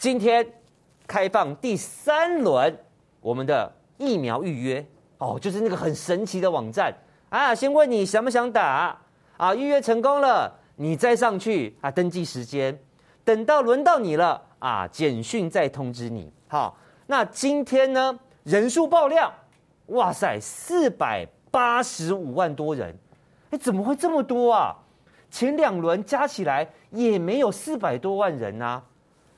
今天开放第三轮我们的疫苗预约哦，就是那个很神奇的网站啊，先问你想不想打啊，预约成功了，你再上去啊登记时间，等到轮到你了啊，简讯再通知你。好，那今天呢人数爆量，哇塞，四百八十五万多人，哎，怎么会这么多啊？前两轮加起来也没有四百多万人呐。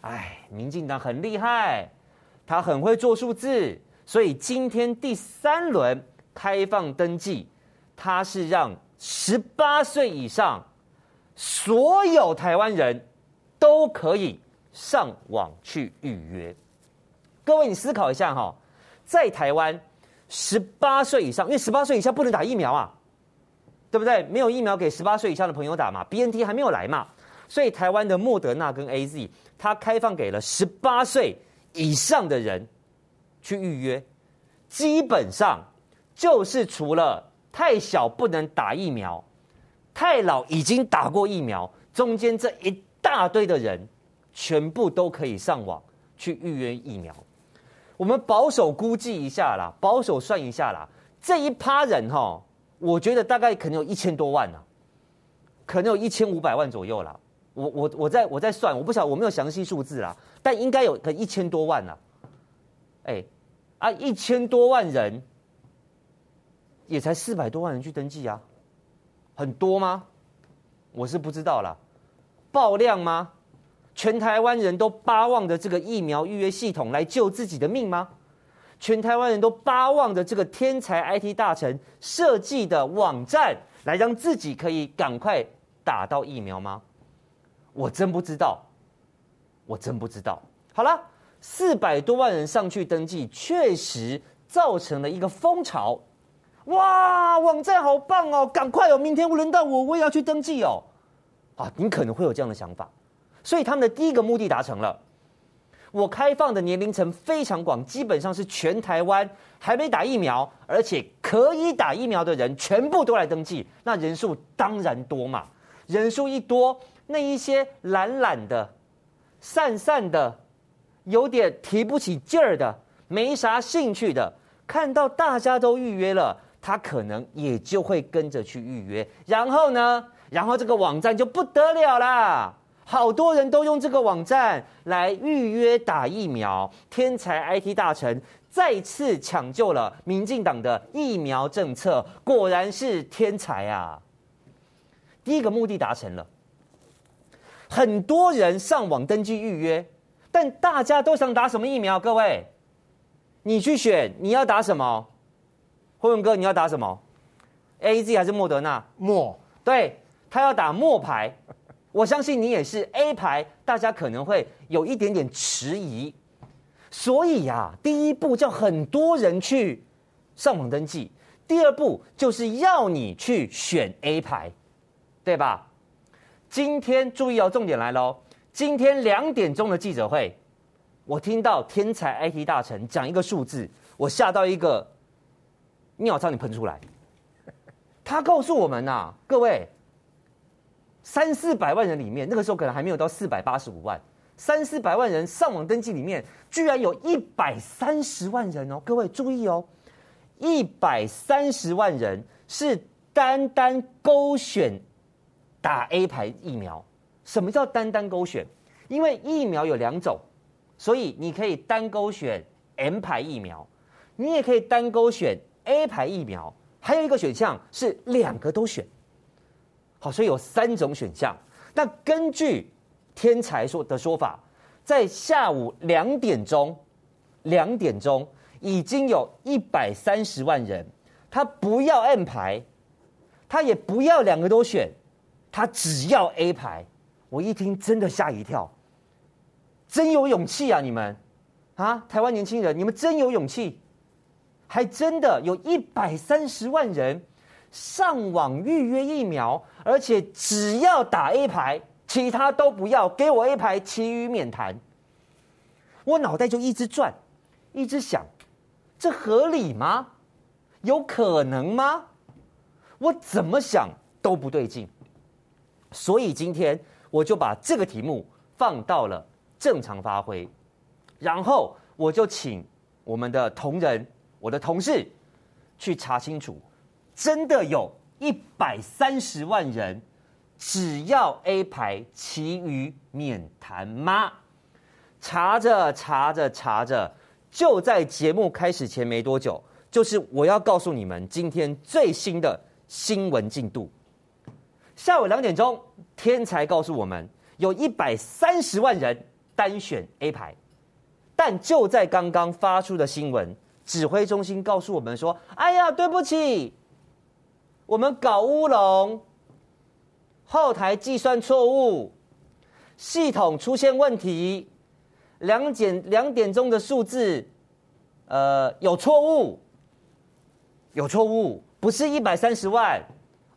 哎，民进党很厉害，他很会做数字，所以今天第三轮开放登记，他是让十八岁以上所有台湾人都可以上网去预约。各位，你思考一下哈，在台湾十八岁以上，因为十八岁以下不能打疫苗啊，对不对？没有疫苗给十八岁以上的朋友打嘛，BNT 还没有来嘛。所以台湾的莫德纳跟 AZ，它开放给了十八岁以上的人去预约，基本上就是除了太小不能打疫苗，太老已经打过疫苗，中间这一大堆的人，全部都可以上网去预约疫苗。我们保守估计一下啦，保守算一下啦，这一趴人哈，我觉得大概可能有一千多万呢，可能有一千五百万左右啦。我我我在我在算，我不晓得我没有详细数字啦，但应该有个一千多万啦。哎，啊，一千多万人，也才四百多万人去登记啊，很多吗？我是不知道啦。爆量吗？全台湾人都巴望着这个疫苗预约系统来救自己的命吗？全台湾人都巴望着这个天才 IT 大臣设计的网站来让自己可以赶快打到疫苗吗？我真不知道，我真不知道。好了，四百多万人上去登记，确实造成了一个风潮。哇，网站好棒哦，赶快哦，明天轮到我，我也要去登记哦。啊，你可能会有这样的想法，所以他们的第一个目的达成了。我开放的年龄层非常广，基本上是全台湾还没打疫苗，而且可以打疫苗的人全部都来登记，那人数当然多嘛。人数一多。那一些懒懒的、散散的、有点提不起劲儿的、没啥兴趣的，看到大家都预约了，他可能也就会跟着去预约。然后呢，然后这个网站就不得了啦，好多人都用这个网站来预约打疫苗。天才 IT 大臣再次抢救了民进党的疫苗政策，果然是天才啊！第一个目的达成了。很多人上网登记预约，但大家都想打什么疫苗？各位，你去选，你要打什么？辉文哥，你要打什么？AZ 还是莫德纳？莫，对，他要打莫牌。我相信你也是 A 牌，大家可能会有一点点迟疑。所以呀、啊，第一步叫很多人去上网登记，第二步就是要你去选 A 牌，对吧？今天注意哦，重点来喽！今天两点钟的记者会，我听到天才 IT 大臣讲一个数字，我吓到一个尿差点喷出来。他告诉我们呐、各位，三四百万人里面，那个时候可能还没有到四百八十五万，三四百万人上网登记里面，居然有一百三十万人哦！各位注意哦，一百三十万人是单单勾选。打 A 牌疫苗，什么叫单单勾选？因为疫苗有两种，所以你可以单勾选 M 牌疫苗，你也可以单勾选 A 牌疫苗，还有一个选项是两个都选。好，所以有三种选项。那根据天才说的说法，在下午两点钟，两点钟已经有一百三十万人，他不要 M 牌，他也不要两个都选。他只要 A 牌，我一听真的吓一跳，真有勇气啊！你们啊，台湾年轻人，你们真有勇气，还真的有一百三十万人上网预约疫苗，而且只要打 A 牌，其他都不要，给我 A 牌，其余免谈。我脑袋就一直转，一直想，这合理吗？有可能吗？我怎么想都不对劲。所以今天我就把这个题目放到了正常发挥。然后我就请我们的同仁、我的同事去查清楚，真的有一百三十万人只要 A 牌，其余免谈吗？查着查着查着，就在节目开始前没多久，就是我要告诉你们今天最新的新闻进度。下午两点钟，天才告诉我们，有一百三十万人单选 A 牌。但就在刚刚发出的新闻，指挥中心告诉我们说：“哎呀，对不起，我们搞乌龙，后台计算错误，系统出现问题，两点两点钟的数字，呃，有错误，有错误，不是一百三十万，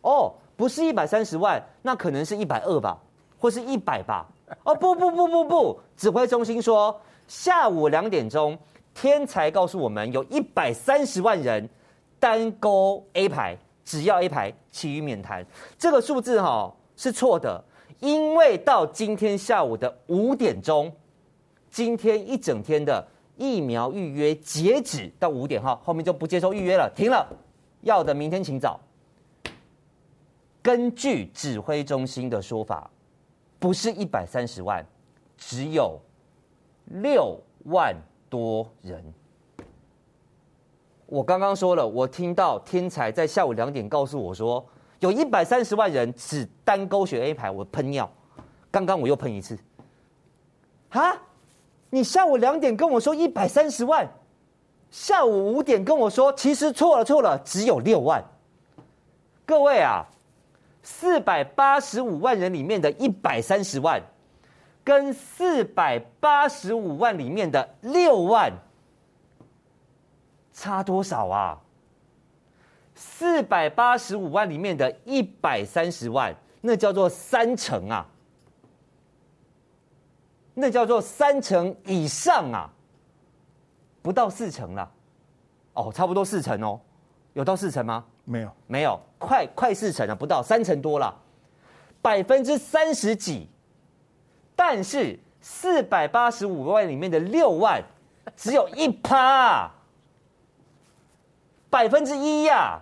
哦，不是一百三十万，那可能是一百二吧，或是一百吧？哦，不不不不不，指挥中心说。”下午两点钟，天才告诉我们，有一百三十万人单勾 A 牌，只要 A 牌，其余免谈。这个数字哈、哦、是错的，因为到今天下午的五点钟，今天一整天的疫苗预约截止到五点哈，后面就不接受预约了，停了。要的明天请早。根据指挥中心的说法，不是一百三十万，只有。六万多人，我刚刚说了，我听到天才在下午两点告诉我说，有一百三十万人只单勾选 A 牌，我喷尿。刚刚我又喷一次，啊？你下午两点跟我说一百三十万，下午五点跟我说其实错了错了，只有六万。各位啊，四百八十五万人里面的一百三十万。跟四百八十五万里面的六万差多少啊？四百八十五万里面的一百三十万，那叫做三成啊，那叫做三成以上啊，不到四成了，哦，差不多四成哦，有到四成吗？没有，没有，快快四成了，不到三成多了，百分之三十几。但是四百八十五万里面的六万，只有一趴，百分之一呀。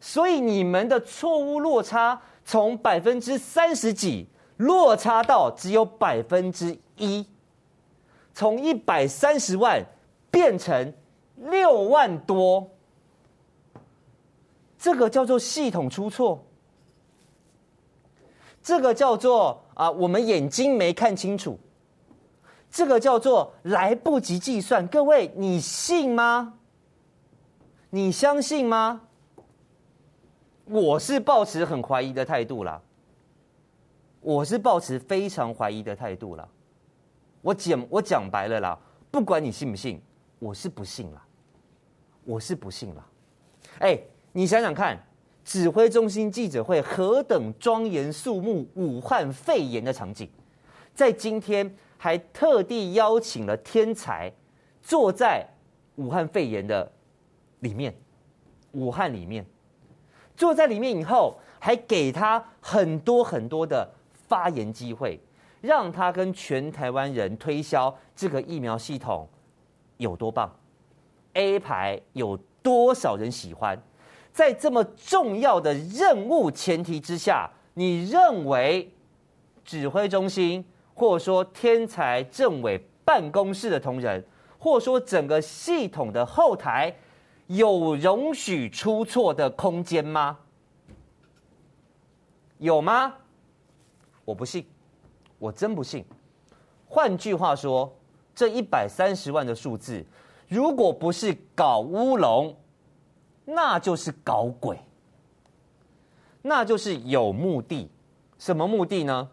所以你们的错误落差从百分之三十几落差到只有百分之一，从一百三十万变成六万多，这个叫做系统出错。这个叫做啊，我们眼睛没看清楚。这个叫做来不及计算。各位，你信吗？你相信吗？我是抱持很怀疑的态度啦。我是抱持非常怀疑的态度啦。我讲我讲白了啦，不管你信不信，我是不信啦。我是不信啦。哎，你想想看。指挥中心记者会何等庄严肃穆，武汉肺炎的场景，在今天还特地邀请了天才坐在武汉肺炎的里面，武汉里面坐在里面以后，还给他很多很多的发言机会，让他跟全台湾人推销这个疫苗系统有多棒，A 牌有多少人喜欢。在这么重要的任务前提之下，你认为指挥中心，或者说天才政委办公室的同仁，或者说整个系统的后台，有容许出错的空间吗？有吗？我不信，我真不信。换句话说，这一百三十万的数字，如果不是搞乌龙，那就是搞鬼，那就是有目的。什么目的呢？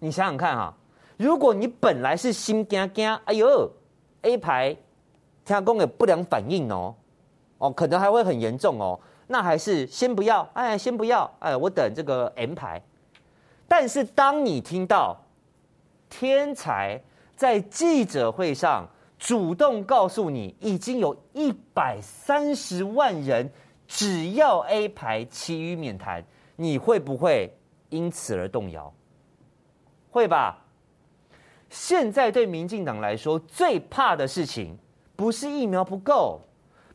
你想想看哈，如果你本来是心惊惊，哎呦，A 牌听讲有不良反应哦，哦，可能还会很严重哦，那还是先不要，哎，先不要，哎，我等这个 M 牌。但是当你听到天才在记者会上，主动告诉你，已经有一百三十万人只要 A 牌，其余免谈。你会不会因此而动摇？会吧。现在对民进党来说，最怕的事情不是疫苗不够，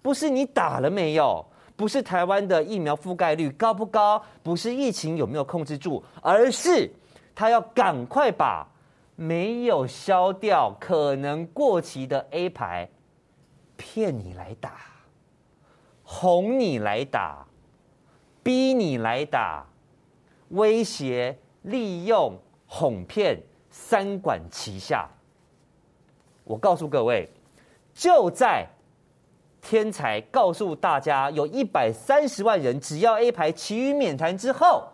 不是你打了没有，不是台湾的疫苗覆盖率高不高，不是疫情有没有控制住，而是他要赶快把没有消掉、可能过期的 A 牌骗你来打，哄你来打，逼你来打，威胁、利用、哄骗。三管齐下，我告诉各位，就在天才告诉大家有一百三十万人只要 A 牌，其余免谈之后，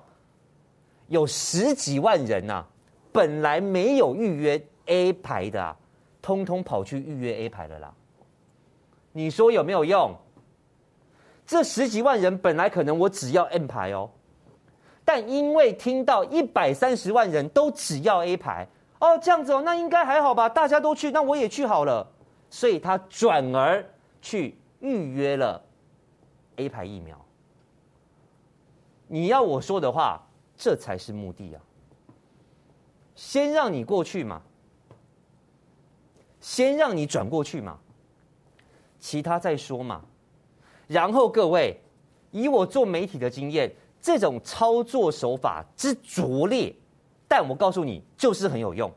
有十几万人呐、本来没有预约 A 牌的、啊，通通跑去预约 A 牌了啦。你说有没有用？这十几万人本来可能我只要 M 牌哦。但因为听到一百三十万人都只要 A 牌哦，这样子哦，那应该还好吧？大家都去，那我也去好了。所以他转而去预约了 A 牌疫苗。你要我说的话，这才是目的啊！先让你过去嘛，先让你转过去嘛，其他再说嘛。然后各位，以我做媒体的经验。这种操作手法之拙劣，但我告诉你，就是很有用。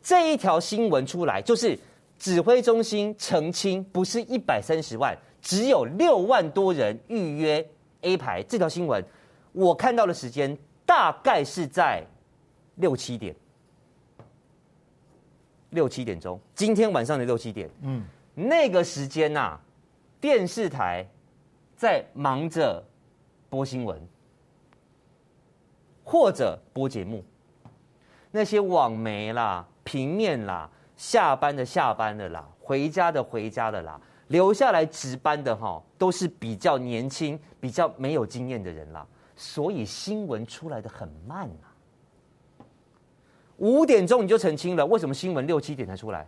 这一条新闻出来，就是指挥中心澄清，不是一百三十万，只有六万多人预约 A 牌。这条新闻我看到的时间大概是在六七点，六七点钟，今天晚上的六七点。嗯，那个时间呐、啊，电视台在忙着。播新闻，或者播节目，那些网媒啦、平面啦、下班的下班的啦、回家的回家的啦，留下来值班的哈，都是比较年轻、比较没有经验的人啦，所以新闻出来的很慢啊。五点钟你就澄清了，为什么新闻六七点才出来？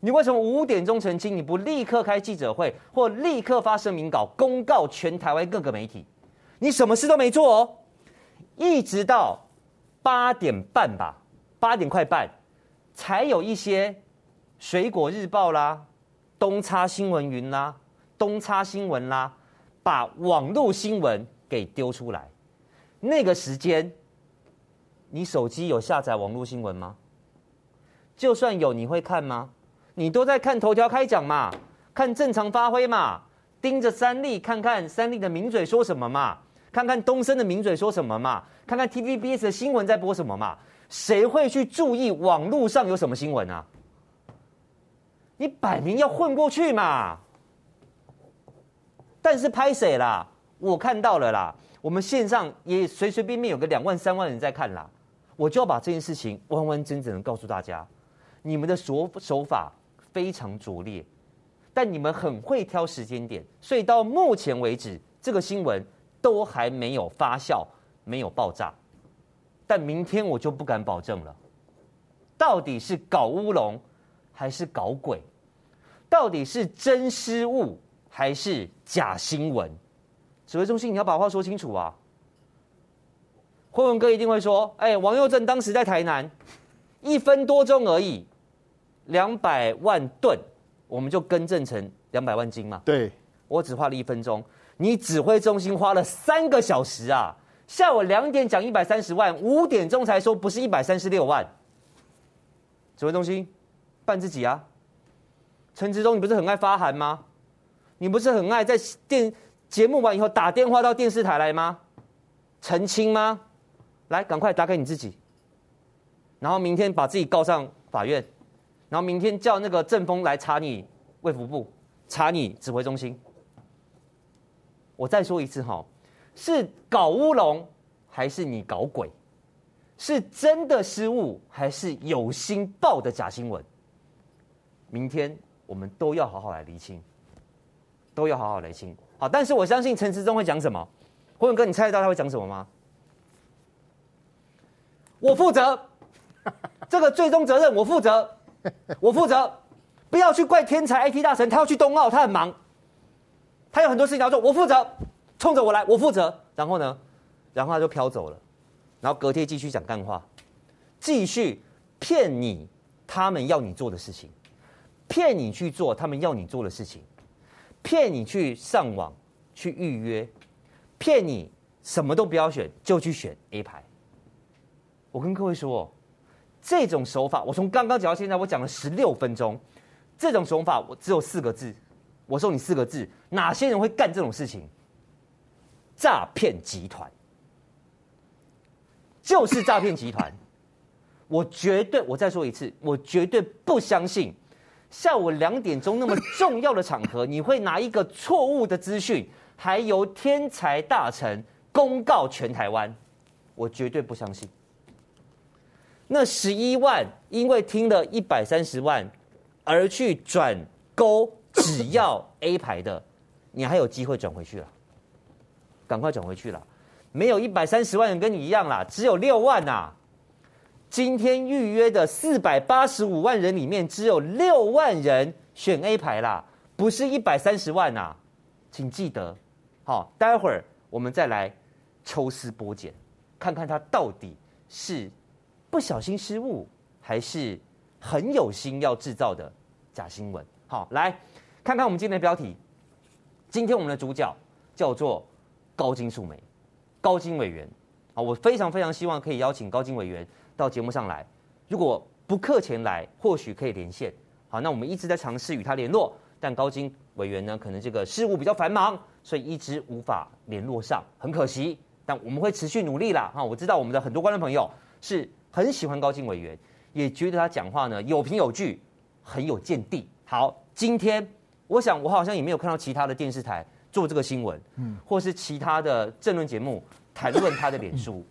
你为什么五点钟澄清？你不立刻开记者会，或立刻发声明稿，公告全台湾各个媒体？你什么事都没做哦，一直到八点半吧，八点快半，才有一些水果日报啦、东差新闻云啦、东差新闻啦，把网络新闻给丢出来。那个时间，你手机有下载网络新闻吗？就算有，你会看吗？你都在看头条开讲嘛，看正常发挥嘛，盯着三立看看三立的名嘴说什么嘛，看看东森的名嘴说什么嘛，看看 TVBS 的新闻在播什么嘛，谁会去注意网络上有什么新闻啊？你摆明要混过去嘛。但是拍谁啦？我看到了啦，我们线上也随随便便有个两万三万人在看啦，我就要把这件事情完完整整的告诉大家，你们的手手法。非常拙劣，但你们很会挑时间点，所以到目前为止，这个新闻都还没有发酵，没有爆炸。但明天我就不敢保证了，到底是搞乌龙还是搞鬼？到底是真失误还是假新闻？指挥中心，你要把话说清楚啊！辉文哥一定会说：“哎，王佑正当时在台南，一分多钟而已。”两百万吨，我们就更正成两百万斤嘛。对，我只花了一分钟，你指挥中心花了三个小时啊！下午两点讲一百三十万，五点钟才说不是一百三十六万。指挥中心办自己啊！陈志忠，你不是很爱发函吗？你不是很爱在电节目完以后打电话到电视台来吗？澄清吗？来，赶快打给你自己，然后明天把自己告上法院。然后明天叫那个政风来查你卫福部，查你指挥中心。我再说一次哈，是搞乌龙还是你搞鬼？是真的失误还是有心报的假新闻？明天我们都要好好来厘清，都要好好厘清。好，但是我相信陈时中会讲什么？辉文哥，你猜得到他会讲什么吗？我负责 这个最终责任，我负责。我负责，不要去怪天才 IT 大神，他要去冬奥，他很忙，他有很多事情要做。我负责，冲着我来，我负责。然后呢，然后他就飘走了，然后隔天继续讲干话，继续骗你他们要你做的事情，骗你去做他们要你做的事情，骗你去上网去预约，骗你什么都不要选就去选 A 牌。我跟各位说，这种手法，我从刚刚讲到现在，我讲了十六分钟，这种手法我只有四个字，我说你四个字，哪些人会干这种事情？诈骗集团。就是诈骗集团，我绝对，我再说一次，我绝对不相信，下午两点钟那么重要的场合，你会拿一个错误的资讯，还由天才大臣公告全台湾，我绝对不相信。那十一万因为听了一百三十万而去转勾 只要 A 牌的，你还有机会转回去了，赶快转回去了。没有一百三十万人跟你一样啦，只有六万呐、啊。今天预约的四百八十五万人里面，只有六万人选 A 牌啦，不是一百三十万呐、啊，请记得。好，待会儿我们再来抽丝剥茧，看看他到底是不小心失误，还是很有心要制造的假新闻。好，来看看我们今天的标题。今天我们的主角叫做高金素梅。高金委员，啊，我非常非常希望可以邀请高金委员到节目上来。如果不客前来，或许可以连线。好，那我们一直在尝试与他联络，但高金委员呢，可能这个事务比较繁忙，所以一直无法联络上，很可惜。但我们会持续努力啦。哈，我知道我们的很多观众朋友是很喜欢高进委员，也觉得他讲话呢有凭有据，很有见地。好，今天我想我好像也没有看到其他的电视台。做这个新闻，嗯，或是其他的政论节目谈论他的脸书，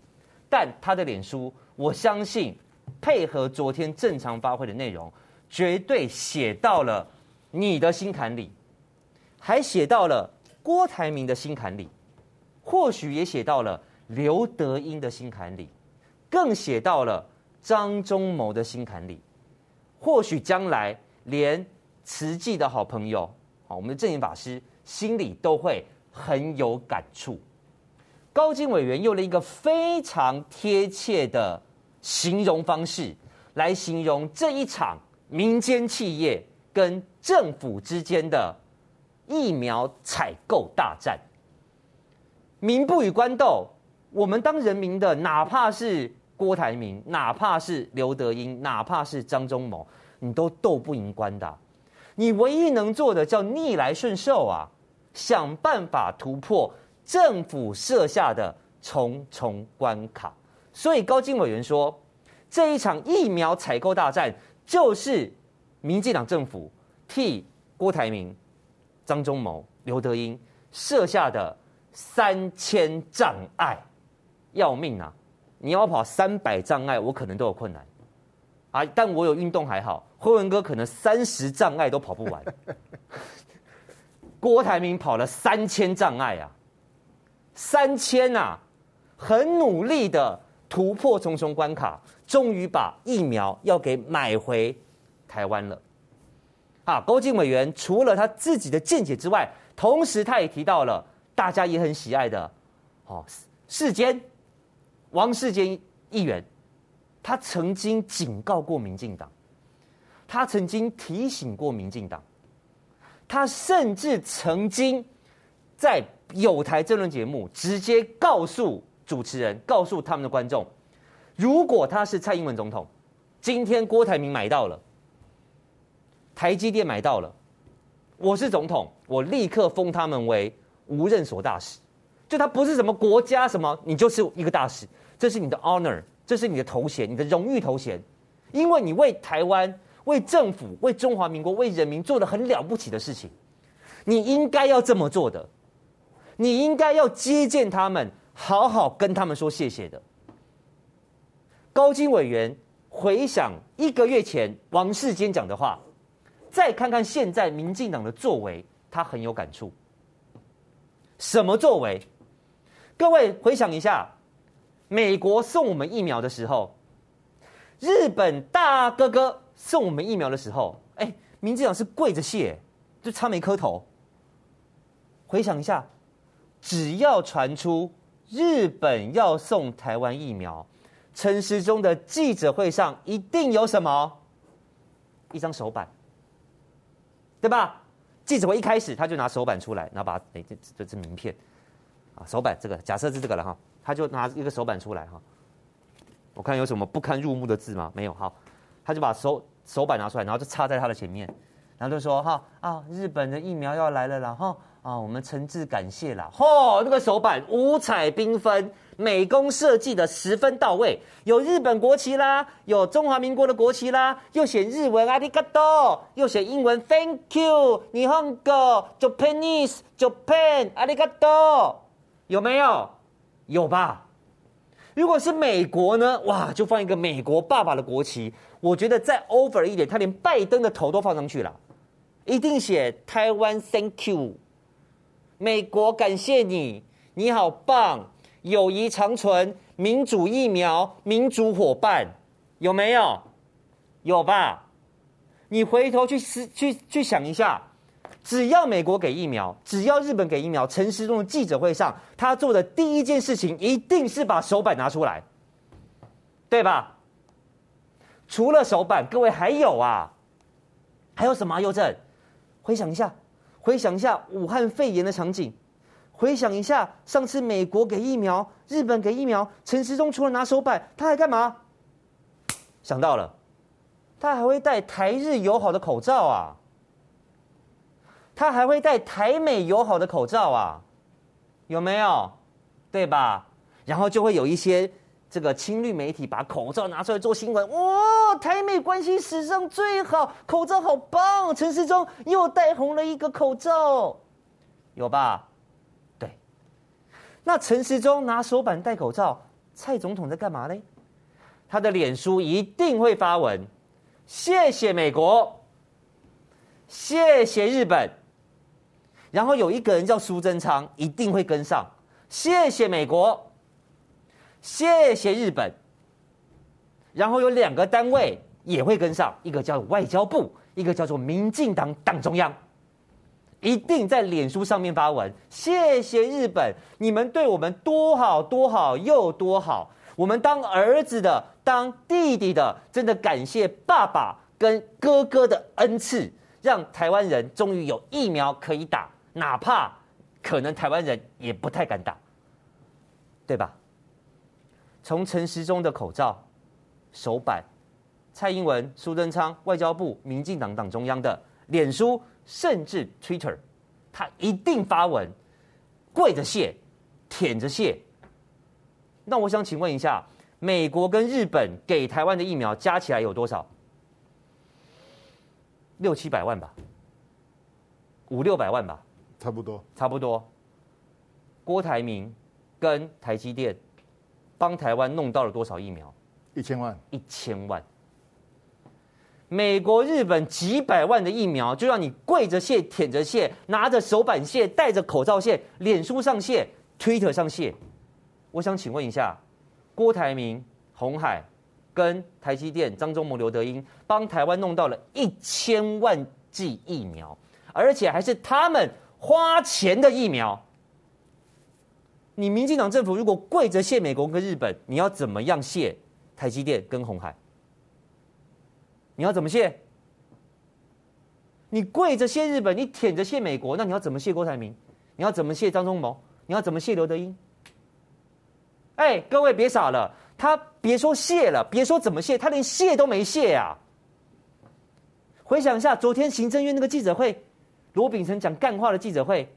但他的脸书，我相信配合昨天正常发挥的内容，绝对写到了你的心坎里，还写到了郭台铭的心坎里，或许也写到了刘德英的心坎里，更写到了张忠谋的心坎里，或许将来连慈济的好朋友，好，我们的证严法师。心里都会很有感触。高金委员用了一个非常贴切的形容方式来形容这一场民间企业跟政府之间的疫苗采购大战。民不与官斗，我们当人民的，哪怕是郭台铭，哪怕是刘德英，哪怕是张忠谋，你都斗不赢官的。你唯一能做的叫逆来顺受啊，想办法突破政府设下的重重关卡。所以高金委员说，这一场疫苗采购大战就是民进党政府替郭台铭、张忠谋、刘德英设下的三千障碍，要命啊！你要跑三百障碍，我可能都有困难啊，但我有运动还好。辉文哥可能三十障碍都跑不完，郭台铭跑了三千障碍啊，三千啊，很努力的突破重重关卡，终于把疫苗要给买回台湾了。啊，高金委员除了他自己的见解之外，同时他也提到了大家也很喜爱的，哦，世间，王世坚议员，他曾经警告过民进党。他曾经提醒过民进党，他甚至曾经在有台政论节目直接告诉主持人，告诉他们的观众，如果他是蔡英文总统，今天郭台铭买到了，台积电买到了，我是总统，我立刻封他们为无任所大使，就他不是什么国家什么，你就是一个大使，这是你的 honor，这是你的头衔，你的荣誉头衔，因为你为台湾。为政府、为中华民国、为人民做了很了不起的事情，你应该要这么做的，你应该要接见他们，好好跟他们说谢谢的。高金委员回想一个月前王世坚讲的话，再看看现在民进党的作为，他很有感触。什么作为？各位回想一下，美国送我们疫苗的时候，日本大哥哥。送我们疫苗的时候，哎，民进党是跪着谢，就差没磕头。回想一下，只要传出日本要送台湾疫苗，陈时中的记者会上一定有什么？一张手板，对吧？记者会一开始他就拿手板出来，然后把哎这这这名片啊手板这个假设是这个了哈，他就拿一个手板出来哈。我看有什么不堪入目的字吗？没有，好，他就把手手板拿出来，然后就插在他的前面，然后就说哈啊日本的疫苗要来了啦哈啊我们诚挚感谢啦，嚯那个手板五彩缤纷。美工设计的十分到位，有日本国旗啦，有中华民国的国旗啦，又写日文阿里嘎多，又写英文 Thank you，日本语 Japanese Japan 阿里嘎多，有没有？有吧？如果是美国呢？哇，就放一个美国爸爸的国旗。我觉得再 over 一点，他连拜登的头都放上去了，一定写台湾 Thank you，美国感谢你，你好棒。友谊长存，民主疫苗，民主伙伴，有没有？有吧？你回头去思去去想一下，只要美国给疫苗，只要日本给疫苗，陈时中的记者会上，他做的第一件事情一定是把手板拿出来，对吧？除了手板，各位还有啊？还有什么？佑正，回想一下，回想一下武汉肺炎的场景。回想一下，上次美国给疫苗，日本给疫苗，陈时中除了拿手板，他还干嘛？想到了，他还会戴台日友好的口罩啊，他还会戴台美友好的口罩啊，有没有？对吧？然后就会有一些这个亲绿媒体把口罩拿出来做新闻，哇，台美关系史上最好，口罩好棒，陈时中又戴红了一个口罩，有吧？对那陈时中拿手板戴口罩，蔡总统在干嘛呢？他的脸书一定会发文，谢谢美国，谢谢日本，然后有一个人叫苏贞昌，一定会跟上，谢谢美国，谢谢日本，然后有两个单位也会跟上，一个叫外交部，一个叫做民进党党中央。一定在脸书上面发文，谢谢日本，你们对我们多好多好又多好，我们当儿子的、当弟弟的，真的感谢爸爸跟哥哥的恩赐，让台湾人终于有疫苗可以打，哪怕可能台湾人也不太敢打，对吧？从陈时中的口罩、手板、蔡英文、苏贞昌、外交部、民进党党中央的脸书。甚至 Twitter，他一定发文，跪着谢，舔着谢。那我想请问一下，美国跟日本给台湾的疫苗加起来有多少？六七百万吧，五六百万吧，差不多，差不多。郭台铭跟台积电帮台湾弄到了多少疫苗？一千万，一千万。美国、日本几百万的疫苗，就让你跪着谢、舔着谢、拿着手板谢、戴着口罩谢、脸书上谢、Twitter 上谢。我想请问一下，郭台铭、红海跟台积电、张忠谋、刘德英帮台湾弄到了一千万剂疫苗，而且还是他们花钱的疫苗。你民进党政府如果跪着谢美国跟日本，你要怎么样谢台积电跟鸿海？你要怎么谢？你跪着谢日本，你舔着谢美国，那你要怎么谢郭台铭？你要怎么谢张忠谋？你要怎么谢刘德英？哎，各位别傻了，他别说谢了，别说怎么谢，他连谢都没谢啊！回想一下，昨天行政院那个记者会，罗秉成讲干话的记者会，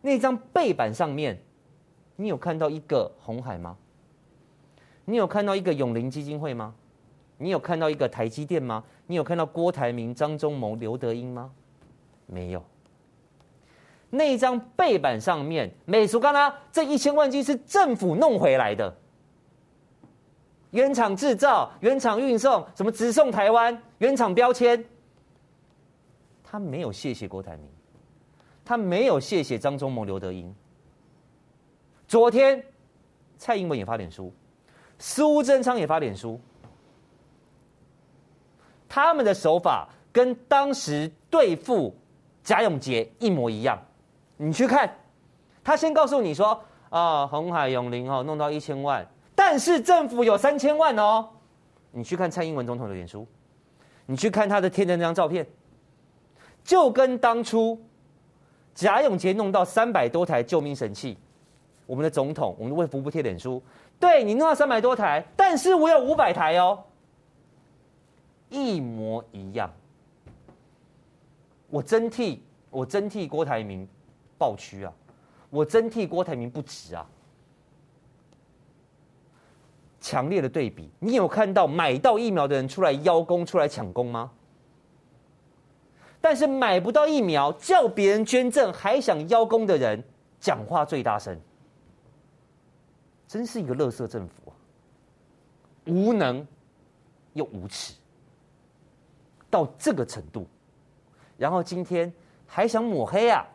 那张背板上面，你有看到一个红海吗？你有看到一个永龄基金会吗？你有看到一个台积电吗？你有看到郭台铭、张忠谋、刘德英吗？没有。那一张背板上面，美苏刚刚这一千万剂是政府弄回来的，原厂制造、原厂运送，什么直送台湾、原厂标签。他没有谢谢郭台铭，他没有谢谢张忠谋、刘德英。昨天蔡英文也发脸书，苏贞昌也发脸书。他们的手法跟当时对付贾永杰一模一样，你去看，他先告诉你说啊，红海永龄哦，弄到一千万，但是政府有三千万哦。你去看蔡英文总统的脸书，你去看他的贴的那张照片，就跟当初贾永杰弄到三百多台救命神器，我们的总统，我们的卫福部贴脸书，对你弄到三百多台，但是我有五百台哦，一模一样。我真替我真替郭台铭抱屈啊，我真替郭台铭不值啊。强烈的对比，你有看到买到疫苗的人出来邀功、出来抢功吗？但是买不到疫苗，叫别人捐赠还想邀功的人，讲话最大声，真是一个垃圾政府啊！无能又无耻，到这个程度，然后今天还想抹黑啊？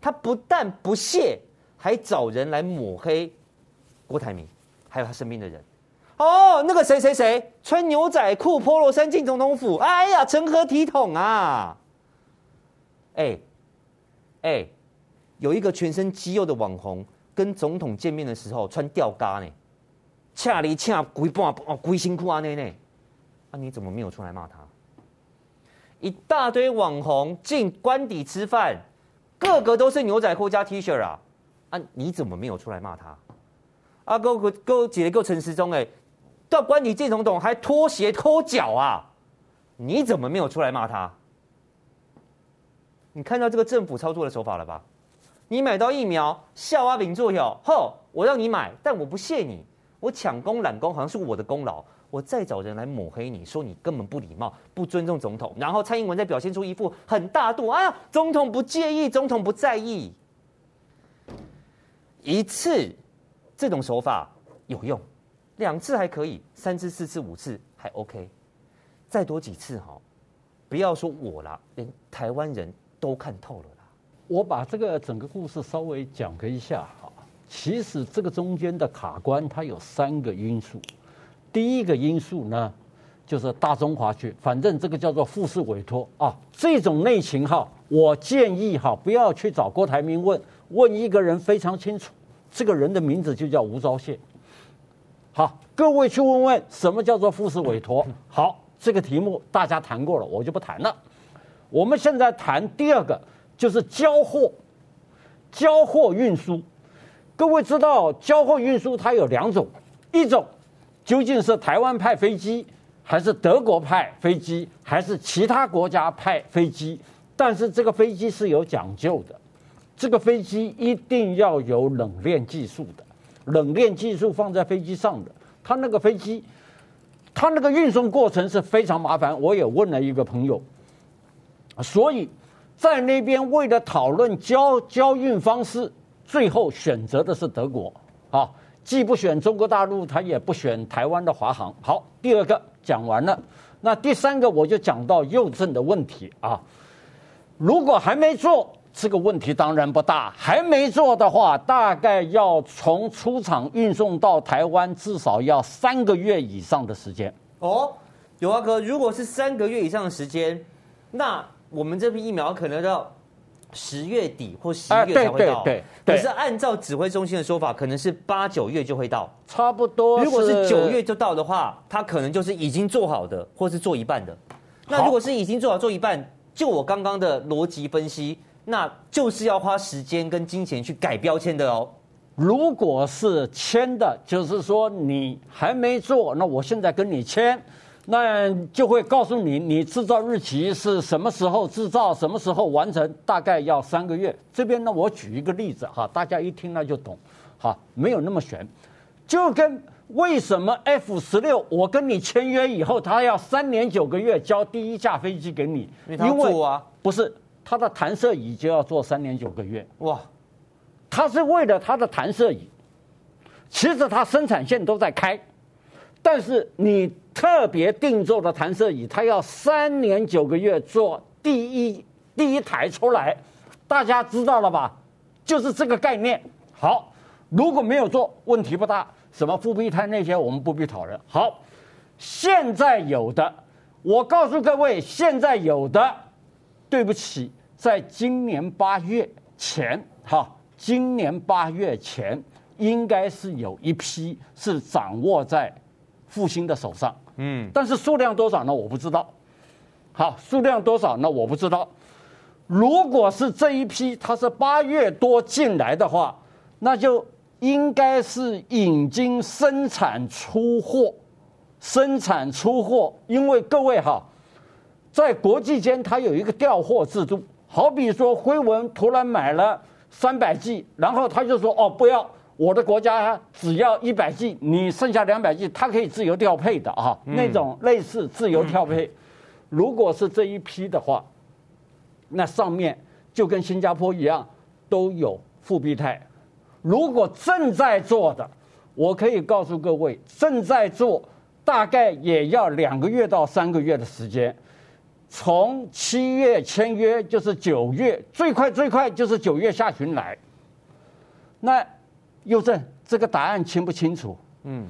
他不但不屑，还找人来抹黑郭台铭。还有他身边的人，哦，那个谁谁谁穿牛仔裤、polo 衫进总统府，哎呀，成何体统啊！哎，哎，有一个全身肌肉的网红跟总统见面的时候穿吊嘎呢，恰里恰鬼半哦鬼辛苦啊那那，啊你怎么没有出来骂他？一大堆网红进官邸吃饭，个个都是牛仔裤加 T 恤啊，啊你怎么没有出来骂他？啊，够够够姐姐够陈时中哎，到官邸见总统还脱鞋脱脚啊！你怎么没有出来骂他？你看到这个政府操作的手法了吧？你买到疫苗，笑啊，秉作有，吼，我让你买，但我不谢你，我抢功揽功，好像是我的功劳，我再找人来抹黑你，说你根本不礼貌，不尊重总统，然后蔡英文再表现出一副很大度啊，总统不介意，总统不在意，一次。这种手法有用，两次还可以，三次、四次、五次还 OK，再多几次哈，不要说我啦，连台湾人都看透了啦。我把这个整个故事稍微讲个一下哈，其实这个中间的卡关它有三个因素，第一个因素呢就是大中华区，反正这个叫做复式委托啊，这种内情哈，我建议哈不要去找郭台铭问，问一个人非常清楚。这个人的名字就叫吴钊燮。好，各位去问问什么叫做复式委托。好，这个题目大家谈过了，我就不谈了。我们现在谈第二个，就是交货、交货运输。各位知道，交货运输它有两种，一种究竟是台湾派飞机，还是德国派飞机，还是其他国家派飞机？但是这个飞机是有讲究的。这个飞机一定要有冷链技术的，冷链技术放在飞机上的，它那个飞机，它那个运送过程是非常麻烦。我也问了一个朋友，所以在那边为了讨论交交运方式，最后选择的是德国啊，既不选中国大陆，他也不选台湾的华航。好，第二个讲完了，那第三个我就讲到邮政的问题啊，如果还没做。这个问题当然不大，还没做的话，大概要从出厂运送到台湾，至少要三个月以上的时间。哦，有啊哥，如果是三个月以上的时间，那我们这批疫苗可能要十月底或十一月才会到。对对对。可是按照指挥中心的说法，可能是八九月就会到。差不多。如果是九月就到的话，它可能就是已经做好的，或是做一半的。那如果是已经做好做一半，就我刚刚的逻辑分析。那就是要花时间跟金钱去改标签的哦。如果是签的，就是说你还没做，那我现在跟你签，那就会告诉你，你制造日期是什么时候制造，什么时候完成，大概要三个月。这边呢，我举一个例子哈，大家一听那就懂，哈，没有那么玄。就跟为什么 F 十六，我跟你签约以后，他要三年九个月交第一架飞机给你，因为他做啊，不是。它的弹射椅就要做三年九个月哇！他是为了他的弹射椅，其实他生产线都在开，但是你特别定做的弹射椅，他要三年九个月做第一第一台出来，大家知道了吧？就是这个概念。好，如果没有做，问题不大。什么复必泰那些我们不必讨论。好，现在有的，我告诉各位，现在有的，对不起。在今年八月前，哈，今年八月前，应该是有一批是掌握在复兴的手上，嗯，但是数量多少呢？我不知道。好，数量多少呢？我不知道。如果是这一批，它是八月多进来的话，那就应该是已经生产出货，生产出货。因为各位哈，在国际间它有一个调货制度，好比说辉文突然买了三百 G，然后他就说哦，不要，我的国家只要一百 G，你剩下两百 G，它可以自由调配的啊，那种类似自由调配。如果是这一批的话。那上面就跟新加坡一样，都有复必泰。如果正在做的，我可以告诉各位，正在做大概也要两个月到三个月的时间。从七月签约就是九月，最快最快就是九月下旬来。那又正这个答案清不清楚？嗯，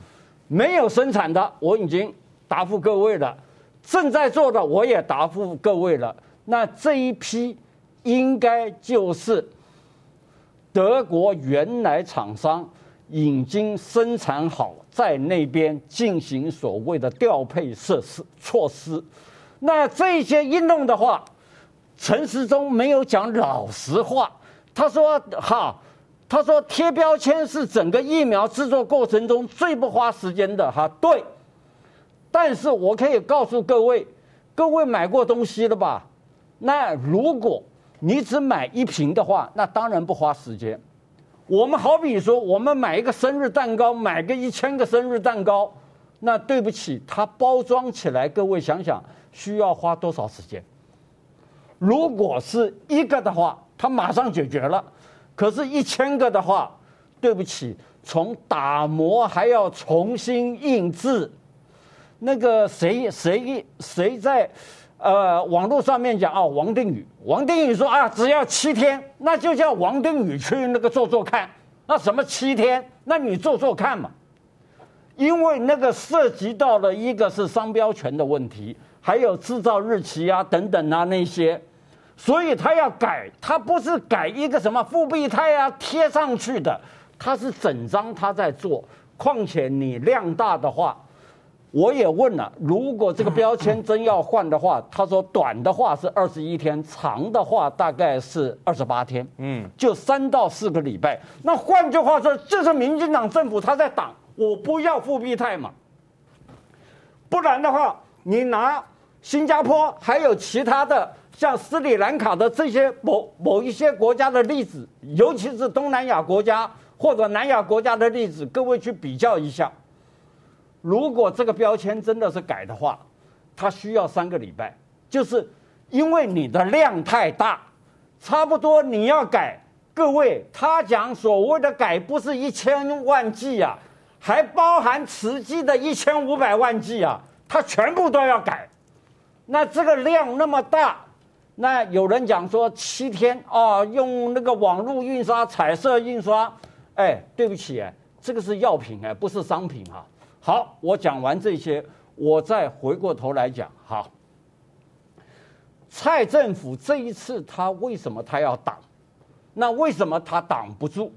没有生产的我已经答复各位了，正在做的我也答复各位了。那这一批应该就是德国原来厂商已经生产好，在那边进行所谓的调配设施措施。那这些一弄的话，陈时中没有讲老实话。他说：“哈，他说贴标签是整个疫苗制作过程中最不花时间的。”哈，对。但是我可以告诉各位，各位买过东西了吧？那如果你只买一瓶的话，那当然不花时间。我们好比说，我们买一个生日蛋糕，买个一千个生日蛋糕，那对不起，它包装起来，各位想想需要花多少时间？如果是一个的话，它马上解决了；可是，一千个的话，对不起，从打磨还要重新印制。那个谁谁谁在？呃，网络上面讲哦，王定宇，王定宇说啊，只要七天，那就叫王定宇去那个做做看。那什么七天？那你做做看嘛。因为那个涉及到了一个是商标权的问题，还有制造日期啊等等啊那些，所以他要改，他不是改一个什么复必泰啊贴上去的，他是整张他在做。况且你量大的话。我也问了，如果这个标签真要换的话，他说短的话是二十一天，长的话大概是二十八天，嗯，就三到四个礼拜。那换句话说，这是民进党政府他在挡，我不要复必泰嘛。不然的话，你拿新加坡还有其他的像斯里兰卡的这些某某一些国家的例子，尤其是东南亚国家或者南亚国家的例子，各位去比较一下。如果这个标签真的是改的话，它需要三个礼拜，就是因为你的量太大，差不多你要改。各位，他讲所谓的改不是一千万计啊，还包含慈济的一千五百万剂啊，他全部都要改。那这个量那么大，那有人讲说七天啊，用那个网络印刷、彩色印刷，哎，对不起，这个是药品哎，不是商品啊。好，我讲完这些，我再回过头来讲。好，蔡政府这一次他为什么他要挡？那为什么他挡不住？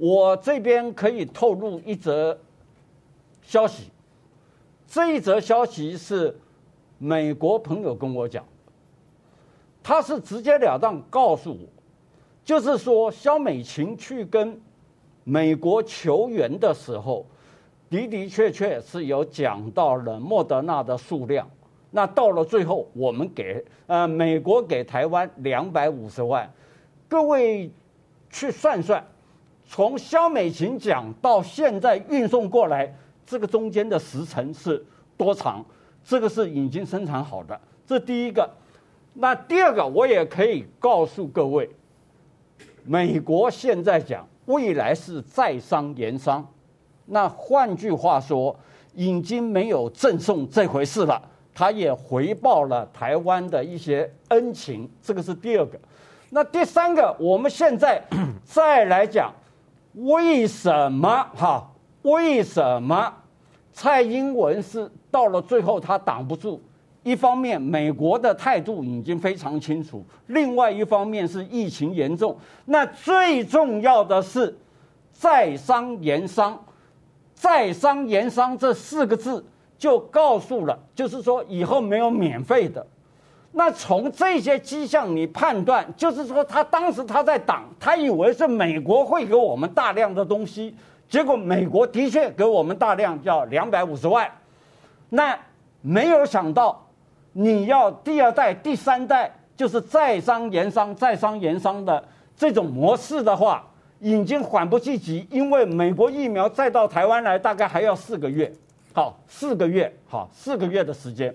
我这边可以透露一则消息，这一则消息是美国朋友跟我讲，他是直截了当告诉我，就是说萧美琴去跟美国求援的时候。的的确确是有讲到了莫德纳的数量，那到了最后，我们给呃美国给台湾两百五十万，各位去算算，从萧美琴讲到现在运送过来，这个中间的时程是多长？这个是已经生产好的，这第一个。那第二个，我也可以告诉各位，美国现在讲未来是在商言商。那换句话说，已经没有赠送这回事了。他也回报了台湾的一些恩情，这个是第二个。那第三个，我们现在 再来讲，为什么哈？为什么蔡英文是到了最后他挡不住？一方面，美国的态度已经非常清楚；另外一方面是疫情严重。那最重要的是。在商言商，在商言商这四个字就告诉了，就是说以后没有免费的。那从这些迹象你判断，就是说他当时他在挡，他以为是美国会给我们大量的东西，结果美国的确给我们大量，叫两百五十万。那没有想到，你要第二代、第三代，就是在商言商、在商言商的这种模式的话，已经缓不济急，因为美国疫苗再到台湾来，大概还要四个月。好，四个月，好，四个月的时间。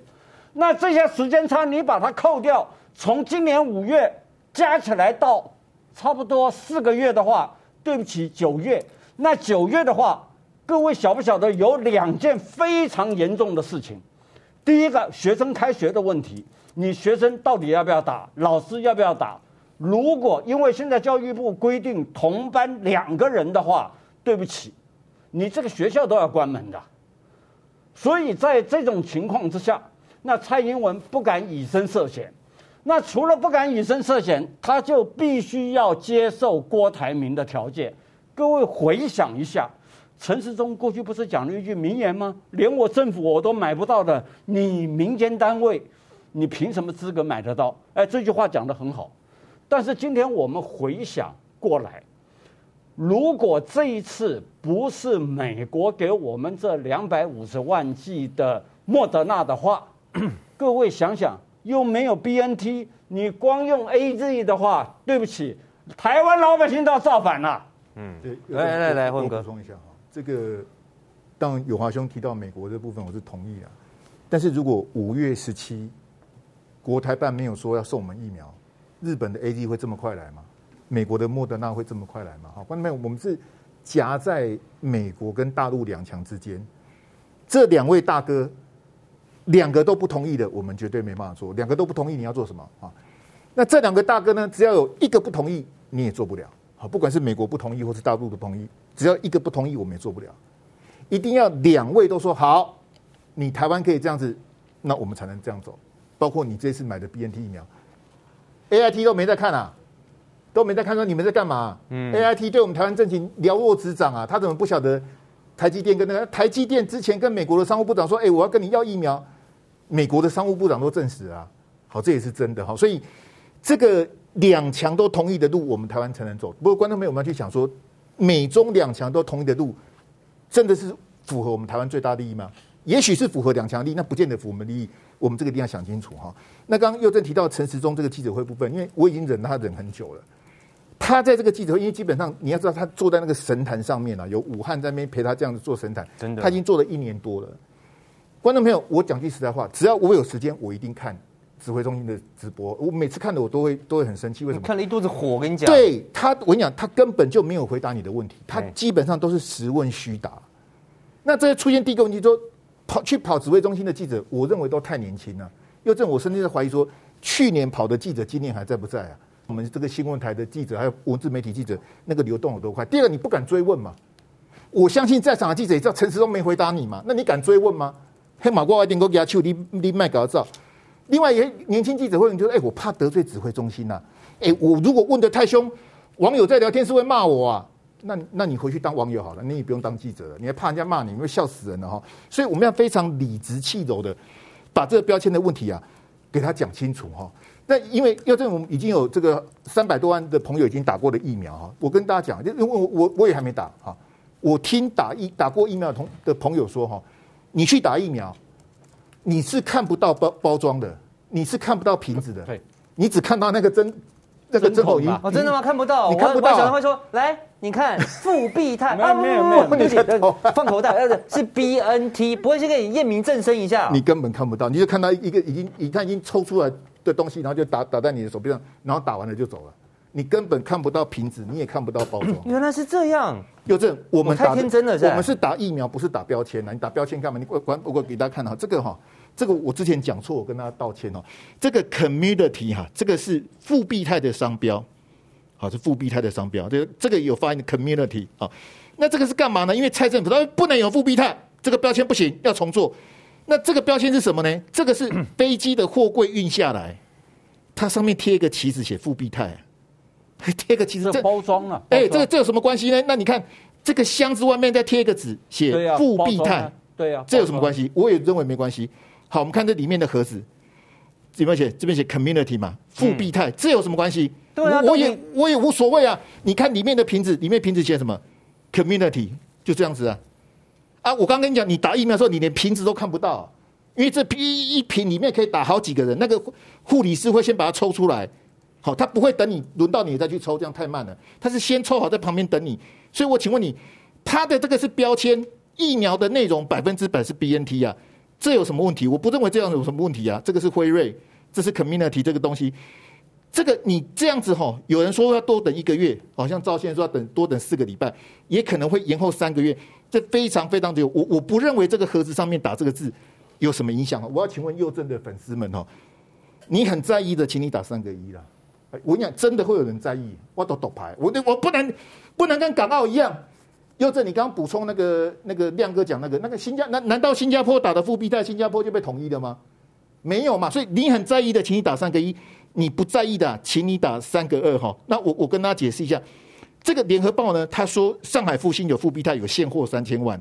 那这些时间差，你把它扣掉，从今年五月加起来到差不多四个月的话，对不起，九月。那九月的话，各位晓不晓得有两件非常严重的事情？第一个，学生开学的问题，你学生到底要不要打？老师要不要打？如果因为现在教育部规定同班两个人的话，对不起，你这个学校都要关门的。所以在这种情况之下。那蔡英文不敢以身涉险，那除了不敢以身涉险，他就必须要接受郭台铭的条件。各位回想一下，陈时中过去不是讲了一句名言吗？连我政府我都买不到的，你民间单位，你凭什么资格买得到？哎，这句话讲得很好。但是今天我们回想过来，如果这一次不是美国给我们这两百五十万剂的莫德纳的话，各位想想，又没有 BNT，你光用 AZ 的话，对不起，台湾老百姓都要造反了。嗯，对，来来来，混哥补充一下哈，这个当然友华兄提到美国这部分，我是同意啊。但是如果五月十七，国台办没有说要送我们疫苗，日本的 AZ 会这么快来吗？美国的莫德纳会这么快来吗？好，观众朋友，我们是夹在美国跟大陆两强之间，这两位大哥。两个都不同意的，我们绝对没办法做。两个都不同意，你要做什么啊？那这两个大哥呢？只要有一个不同意，你也做不了。好，不管是美国不同意，或是大陆不同意，只要一个不同意，我们也做不了。一定要两位都说好，你台湾可以这样子，那我们才能这样走。包括你这次买的 BNT 疫苗，AIT 都没在看啊，都没在看，说你们在干嘛？嗯，AIT 对我们台湾政情了若指掌啊，他怎么不晓得台积电跟那个台积电之前跟美国的商务部长说，哎，我要跟你要疫苗。美国的商务部长都证实啊，好，这也是真的哈，所以这个两强都同意的路，我们台湾才能走。不过观众朋友，我们要去想说，美中两强都同意的路，真的是符合我们台湾最大利益吗？也许是符合两强利益，那不见得符合我们利益。我们这个一定要想清楚哈。那刚刚又正提到陈时中这个记者会部分，因为我已经忍他忍很久了，他在这个记者会，因为基本上你要知道，他坐在那个神坛上面啊，有武汉在那边陪他这样子做神坛，真的，他已经做了一年多了。观众朋友，我讲句实在话，只要我有时间，我一定看指挥中心的直播。我每次看的，我都会都会很生气。为什么？看了一肚子火，我跟你讲。对他，我跟你讲，他根本就没有回答你的问题，他基本上都是实问虚答。那这些出现第一个问题，说跑去跑指挥中心的记者，我认为都太年轻了。又正我甚至在怀疑说，去年跑的记者今年还在不在啊？我们这个新闻台的记者，还有文字媒体记者，那个流动有多快？第二个，你不敢追问嘛？我相信在场的记者也知道陈时中没回答你嘛？那你敢追问吗？黑马过来点给他去，你你卖搞照。另外一年轻记者会，你就说：“哎，我怕得罪指挥中心呐、啊。哎，我如果问的太凶，网友在聊天是会骂我啊。那那你回去当网友好了，你也不用当记者了。你还怕人家骂你，你会笑死人了哈。所以我们要非常理直气柔的把这个标签的问题啊，给他讲清楚哈。那因为要这种已经有这个三百多万的朋友已经打过的疫苗哈，我跟大家讲，因为我我我也还没打哈。我听打疫打过疫苗的同的朋友说哈。你去打疫苗，你是看不到包包装的，你是看不到瓶子的，对，你只看到那个针，那个针头影。哦，真的吗？看不到，你看不到。小人会说，来，你看，复必泰，啊，没有没有，对不起，放口袋，是 B N T，不会先给你验明正身一下？你根本看不到，你就看到一个已经，你看已经抽出来的东西，然后就打打在你的手臂上，然后打完了就走了。你根本看不到瓶子，你也看不到包装。原来是这样。又正，我们打太天真了，我们是打疫苗，不是打标签呐。你打标签干嘛？你管管我给大家看哈，这个哈，这个我之前讲错，我跟大家道歉哦。这个 community 哈，这个是复必泰的商标，好，是复必泰的商标。这个这个有发音的 community 啊。那这个是干嘛呢？因为蔡政府他不能有复必泰，这个标签不行，要重做。那这个标签是什么呢？这个是飞机的货柜运下来，它上面贴一个旗子，写复必泰。贴个其实这包装了，哎，这个这有什么关系呢？那你看这个箱子外面再贴一个纸，写复必泰，对呀，这有什么关系？我也认为没关系。好，我们看这里面的盒子，有没有写？这边写 community 嘛，复必泰，这有什么关系？对啊，我也我也无所谓啊。你看里面的瓶子，里面瓶子写什么？community，就这样子啊。啊，我刚跟你讲，你打疫苗的时候，你连瓶子都看不到，因为这一一瓶里面可以打好几个人，那个护理师会先把它抽出来。好，他不会等你轮到你再去抽，这样太慢了。他是先抽好在旁边等你，所以我请问你，他的这个是标签，疫苗的内容百分之百是 BNT 啊，这有什么问题？我不认为这样有什么问题啊。这个是辉瑞，这是 Community 这个东西，这个你这样子哈，有人说要多等一个月，好像赵先生说要等多等四个礼拜，也可能会延后三个月，这非常非常久。我我不认为这个盒子上面打这个字有什么影响。我要请问佑正的粉丝们哦，你很在意的，请你打三个一啦。我跟你讲，真的会有人在意。我都赌牌，我我不能不能跟港澳一样。又正，你刚刚补充那个那个亮哥讲那个那个新加难难道新加坡打的复必泰，新加坡就被统一了吗？没有嘛。所以你很在意的，请你打三个一；你不在意的，请你打三个二哈。那我我跟大家解释一下，这个联合报呢，他说上海复兴有复必泰有现货三千万。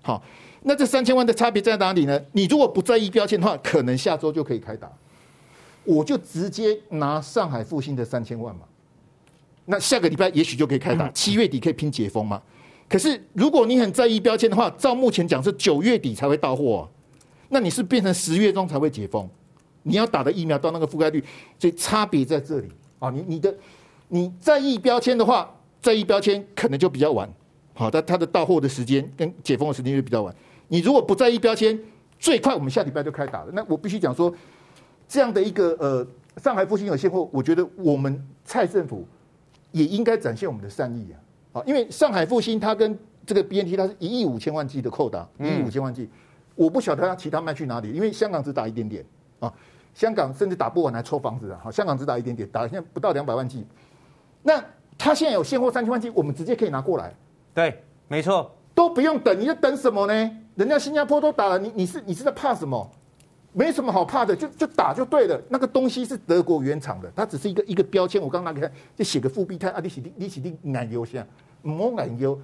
好，那这三千万的差别在哪里呢？你如果不在意标签的话，可能下周就可以开打。我就直接拿上海复兴的三千万嘛，那下个礼拜也许就可以开打，七月底可以拼解封嘛。可是如果你很在意标签的话，照目前讲是九月底才会到货，那你是变成十月中才会解封。你要打的疫苗到那个覆盖率，所以差别在这里啊。你你的你在意标签的话，在意标签可能就比较晚，好，但它的到货的时间跟解封的时间就比较晚。你如果不在意标签，最快我们下礼拜就开打了。那我必须讲说。这样的一个呃，上海复兴有现货，我觉得我们蔡政府也应该展现我们的善意啊！啊，因为上海复兴它跟这个 BNT 它是一亿五千万剂的扣打，一亿五千万剂，我不晓得它其他卖去哪里，因为香港只打一点点啊，香港甚至打不完还抽房子啊！好，香港只打一点点，打现在不到两百万剂，那它现在有现货三千万剂，我们直接可以拿过来，对，没错，都不用等，你在等什么呢？人家新加坡都打了，你你是你是在怕什么？没什么好怕的，就就打就对了。那个东西是德国原厂的，它只是一个一个标签。我刚拿给他，就写个复必泰啊，你是你你是你奶油先，唔好难优，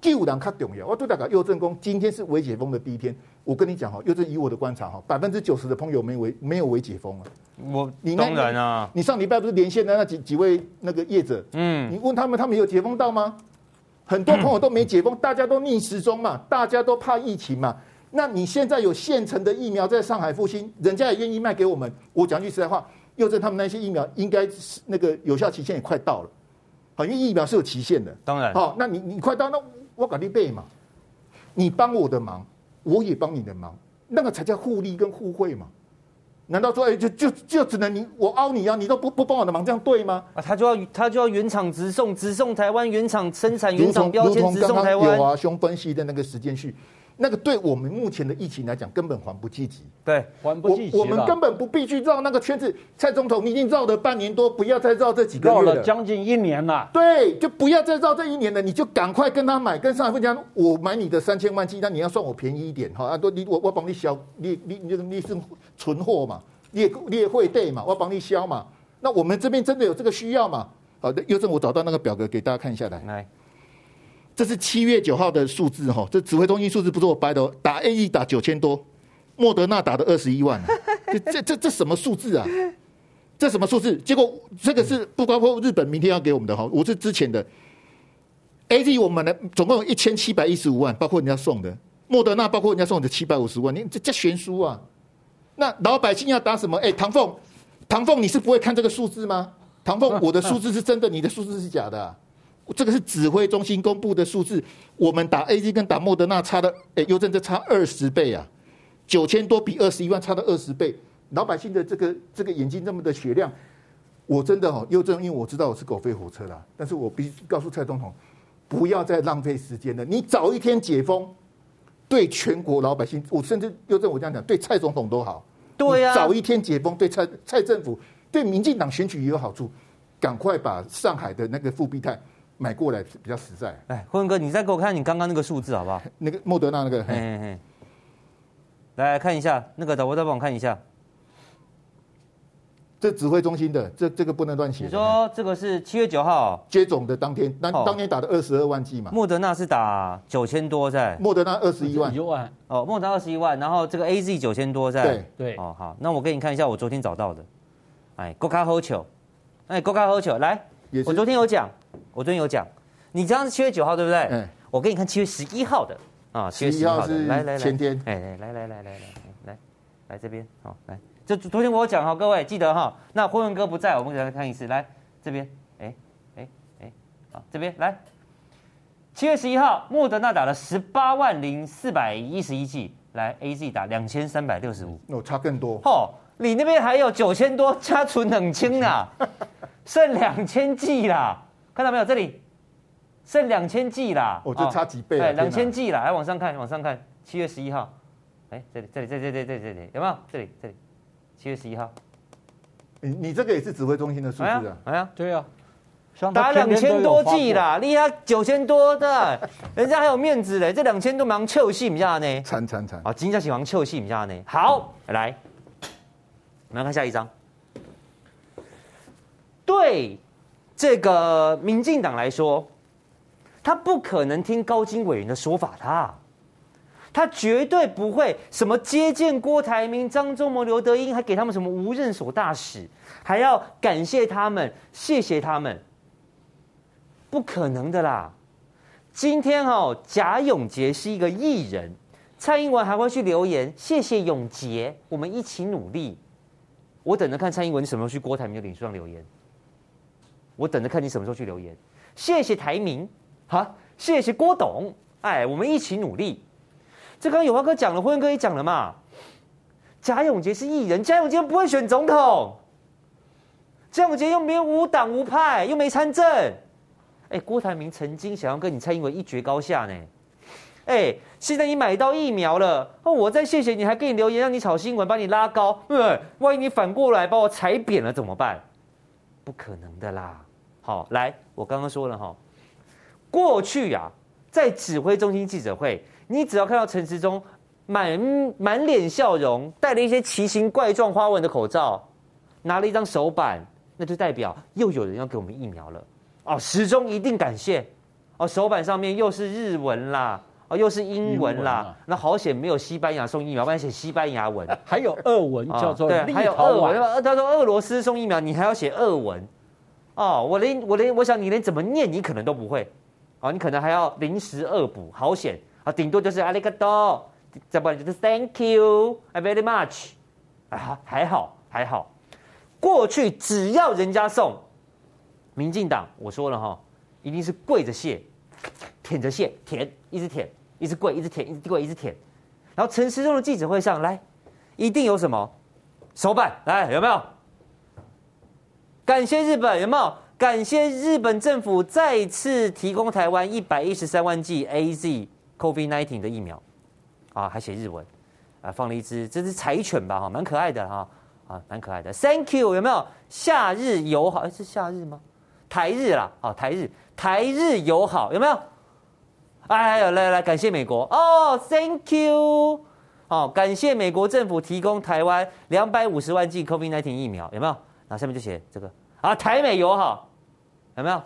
救人较重要。我对大家，右正公今天是微解封的第一天，我跟你讲哈，佑正以我的观察哈，百分之九十的朋友没微没有微解封啊。我你当然啊，你上礼拜不是连线的那几几位那个业者，嗯，你问他们，他们有解封到吗？很多朋友都没解封，大家都逆时钟嘛，大家都怕疫情嘛。那你现在有现成的疫苗在上海复兴，人家也愿意卖给我们。我讲句实在话，又在他们那些疫苗应该是那个有效期限也快到了，好，因为疫苗是有期限的。当然，好，那你你快到，那我赶紧备嘛。你帮我的忙，我也帮你的忙，那个才叫互利跟互惠嘛。难道说，哎，就就就只能你我凹你啊？你都不不帮我的忙，这样对吗？啊，他就要他就要原厂直送，直送台湾原厂生产原厂标签直送台湾。有啊，兄分析的那个时间序。那个对我们目前的疫情来讲，根本还不积极。对，还不积极。我们根本不必去绕那个圈子。蔡总统，你已经绕了半年多，不要再绕这几个月了。绕了将近一年了。对，就不要再绕这一年了，你就赶快跟他买，跟上海复星，我买你的三千万剂，那你要算我便宜一点，哈啊，都你我我帮你销，你你你你是存货嘛，你也你也会对嘛，我帮你销嘛。那我们这边真的有这个需要嘛？好的，佑正我找到那个表格给大家看一下来。来。这是七月九号的数字哈，这指挥中心数字不是我掰的，打 A E 打九千多，莫德纳打的二十一万，这这这这什么数字啊？这什么数字？结果这个是不包括日本明天要给我们的哈，我是之前的 A Z 我们的总共有一千七百一十五万，包括人家送的莫德纳，包括人家送的七百五十万，你这这悬殊啊！那老百姓要打什么？哎，唐凤，唐凤，你是不会看这个数字吗？唐凤，我的数字是真的，你的数字是假的。这个是指挥中心公布的数字，我们打 A Z 跟打莫德纳差的，哎，优政这差二十倍啊，九千多比二十一万差了二十倍，老百姓的这个这个眼睛这么的雪亮，我真的哦，优正，因为我知道我是狗飞火车啦，但是我必须告诉蔡总统，不要再浪费时间了，你早一天解封，对全国老百姓，我甚至优政我这样讲，对蔡总统都好，对呀，早一天解封，对蔡蔡政府，对民进党选举也有好处，赶快把上海的那个复必泰。买过来比较实在。哎，辉文哥，你再给我看你刚刚那个数字好不好？那个莫德纳那个，嘿。嘿嘿，来看一下那个导播，再帮我看一下。这指挥中心的，这这个不能乱写。你说这个是七月九号？接种的当天，当当天打的二十二万剂嘛？莫德纳是打九千多在，莫德纳二十一万，一万。哦，莫德纳二十一万，然后这个 A Z 九千多在，对。对，哦好，那我给你看一下我昨天找到的，哎，国卡好球，哎，国卡好球，来，我昨天有讲，我昨天有讲，你这道是七月九号对不对？嗯。我给你看七月十一号的啊，七月十一号的来来来，前天。哎哎，来来来来来来，来这边好来。这昨天我讲哈，各位记得哈。那辉文哥不在，我们给他看一次。来这边，哎哎哎，好这边来。七月十一号，莫德纳打了十八万零四百一十一剂，来 AZ 打两千三百六十五。那差更多。嚯，你那边还有九千多加存冷清啊，剩两千剂啦。看到没有？这里剩两千 G 啦，哦，就差几倍了，两千 G 啦，来往上看，往上看，七月十一号，哎，这里这里这里这里这里这里有没有？这里这里。七月十一号，你你这个也是指挥中心的数字啊？哎呀，对啊，打两千多 G 啦，厉害九千多的，人家还有面子嘞，这两千多蛮臭戏，你知道呢？惨惨惨！啊，金家喜欢臭戏，你知道呢？好，来，我们来看下一张。对这个民进党来说，他不可能听高金委员的说法，他。他绝对不会什么接见郭台铭、张忠谋、刘德英，还给他们什么无任所大使，还要感谢他们、谢谢他们，不可能的啦！今天哦，贾永杰是一个艺人，蔡英文还会去留言谢谢永杰，我们一起努力。我等着看蔡英文什么时候去郭台铭的脸书上留言，我等着看你什么时候去留言，谢谢台铭，哈，谢谢郭董，哎，我们一起努力。这刚有华哥讲了，辉文哥也讲了嘛。贾永杰是艺人，贾永婕不会选总统。贾永杰又没有无党无派，又没参政。哎，郭台铭曾经想要跟你蔡英文一决高下呢。哎，现在你买到疫苗了，那我再谢谢你，还给你留言让你炒新闻，把你拉高。对，万一你反过来把我踩扁了怎么办？不可能的啦。好，来，我刚刚说了哈，过去呀、啊，在指挥中心记者会。你只要看到陈时中满满脸笑容，戴了一些奇形怪状花纹的口罩，拿了一张手板，那就代表又有人要给我们疫苗了哦。时中一定感谢哦，手板上面又是日文啦，哦又是英文啦，文啊、那好险没有西班牙送疫苗，不然写西班牙文，还有俄文叫做、哦、对，还有俄文，他说俄罗斯送疫苗，你还要写俄文哦。我连我连我想你连怎么念你可能都不会哦，你可能还要临时恶补，好险。啊，顶多就是阿里嘎多，再不然就是 Thank you，I very much，啊，还好还好。过去只要人家送，民进党我说了哈，一定是跪着谢，舔着谢，舔，一直舔，一直跪，一直舔，一直跪，一直舔。然后陈时中的记者会上来，一定有什么手板来，有没有？感谢日本，有没有？感谢日本政府再次提供台湾一百一十三万剂 AZ。COVID-19 的疫苗，啊，还写日文，啊，放了一只，这是柴犬吧？哈，蛮可爱的哈，啊，蛮可爱的。Thank you，有没有？夏日友好，是夏日吗？台日啦，哦，台日，台日友好，有没有？哎，来来来，感谢美国哦，Thank you，哦，感谢美国政府提供台湾两百五十万剂 COVID-19 疫苗，有没有？然后下面就写这个啊，台美友好，有没有？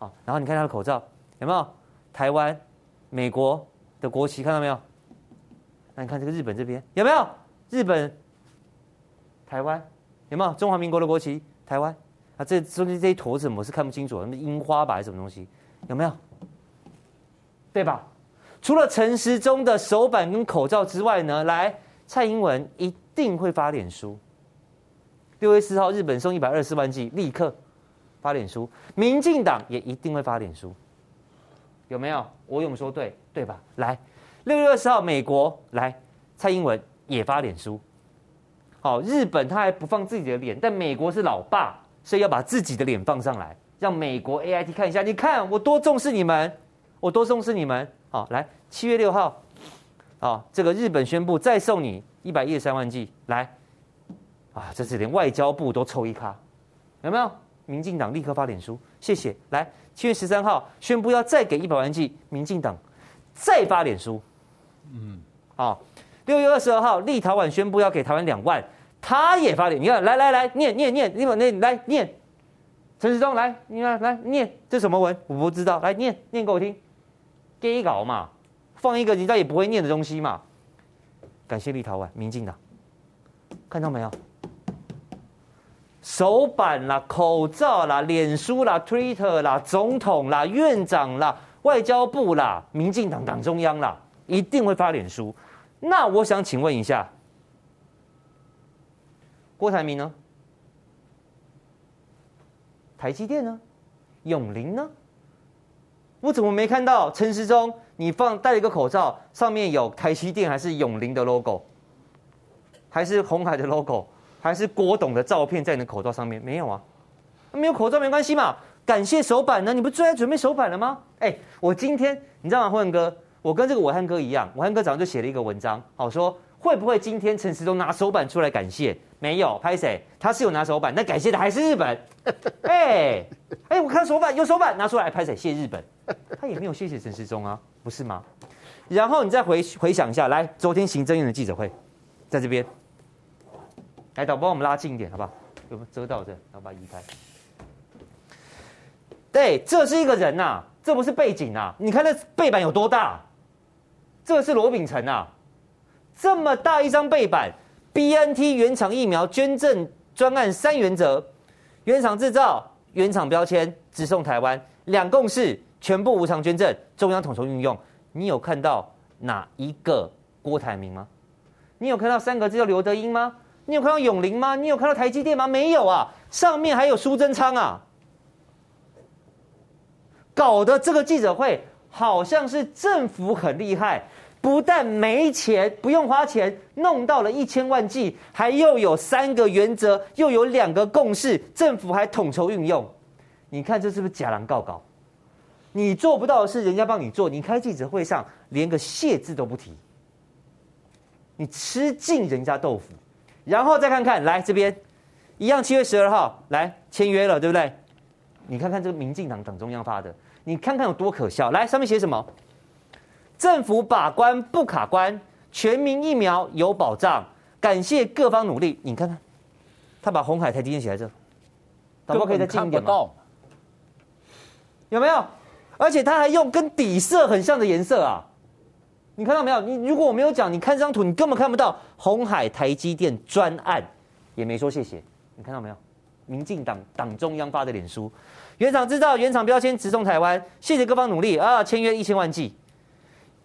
啊，然后你看他的口罩，有没有？台湾。美国的国旗看到没有？那你看这个日本这边有没有？日本、台湾有没有？中华民国的国旗，台湾啊，这中间这一坨子我是看不清楚，什么樱花吧还是什么东西？有没有？对吧？除了陈时中的手板跟口罩之外呢，来，蔡英文一定会发脸书。六月四号，日本送一百二十四万剂，立刻发脸书。民进党也一定会发脸书。有没有？我勇说对，对吧？来，六月二十号，美国来，蔡英文也发脸书。好，日本他还不放自己的脸，但美国是老爸，所以要把自己的脸放上来，让美国 AIT 看一下。你看我多重视你们，我多重视你们。好，来，七月六号，啊，这个日本宣布再送你一百一十三万剂，来，啊，这是连外交部都凑一咖，有没有？民进党立刻发脸书，谢谢。来，七月十三号宣布要再给一百万剂，民进党再发脸书。嗯，好。六月二十二号，立陶宛宣布要给台湾两万，他也发脸。你看，来来来，念念念，你把那来念。陈时中来，你看来念，这什么文？我不知道，来念念给我听。给稿嘛，放一个人家也不会念的东西嘛。感谢立陶宛、民进党，看到没有？手板啦、口罩啦、脸书啦、Twitter 啦、总统啦、院长啦、外交部啦、民进党党中央啦，一定会发脸书。那我想请问一下，郭台铭呢？台积电呢？永龄呢？我怎么没看到陈时中？你放戴了一个口罩，上面有台积电还是永龄的 logo，还是鸿海的 logo，还是郭董的照片在你的口罩上面？没有啊，没有口罩没关系嘛。感谢手板呢？你不最爱准备手板了吗？哎，我今天你知道吗，辉文哥，我跟这个暐瀚哥一样，暐瀚哥早上就写了一个文章，好说会不会今天陈时中拿手板出来感谢？没有，拍谁？他是有拿手板，那感谢的还是日本。哎哎，我看手板有手板拿出来拍谁？谢日本，他也没有谢谢陈时中啊，不是吗？然后你再回回想一下，来，昨天行政院的记者会，在这边，来导播，我们拉近一点，好不好？有没有遮到这？然后把它移开。对，这是一个人呐、啊，这不是背景呐、你看那背板有多大？这是罗秉成呐，这么大一张背板。BNT 原厂疫苗捐赠专案三原则：原厂制造、原厂标签、直送台湾，两共是，全部无偿捐赠，中央统筹运用。你有看到哪一个郭台铭吗？你有看到三个字叫刘德英吗？你有看到永龄吗？你有看到台积电吗？没有啊，上面还有苏贞昌啊，搞得这个记者会好像是政府很厉害。不但没钱，不用花钱，弄到了一千万剂，还又有三个原则，又有两个共识，政府还统筹运用。你看这是不是假狼告告？你做不到的事，人家帮你做。你开记者会上连个谢字都不提，你吃尽人家豆腐。然后再看看，来这边一样，七月十二号来签约了，对不对？你看看这个民进党党中央发的，你看看有多可笑。来，上面写什么？政府把关不卡关，全民疫苗有保障，感谢各方努力。你看看，他把红海台积电写在这，可不可以再近一点吗？有没有？而且他还用跟底色很像的颜色啊！你看到没有？你如果我没有讲，你看这张图，你根本看不到鸿海台积电专案，也没说谢谢。你看到没有？民进党党中央发的脸书，原厂制造、原厂标签直送台湾，谢谢各方努力啊！签约一千万剂。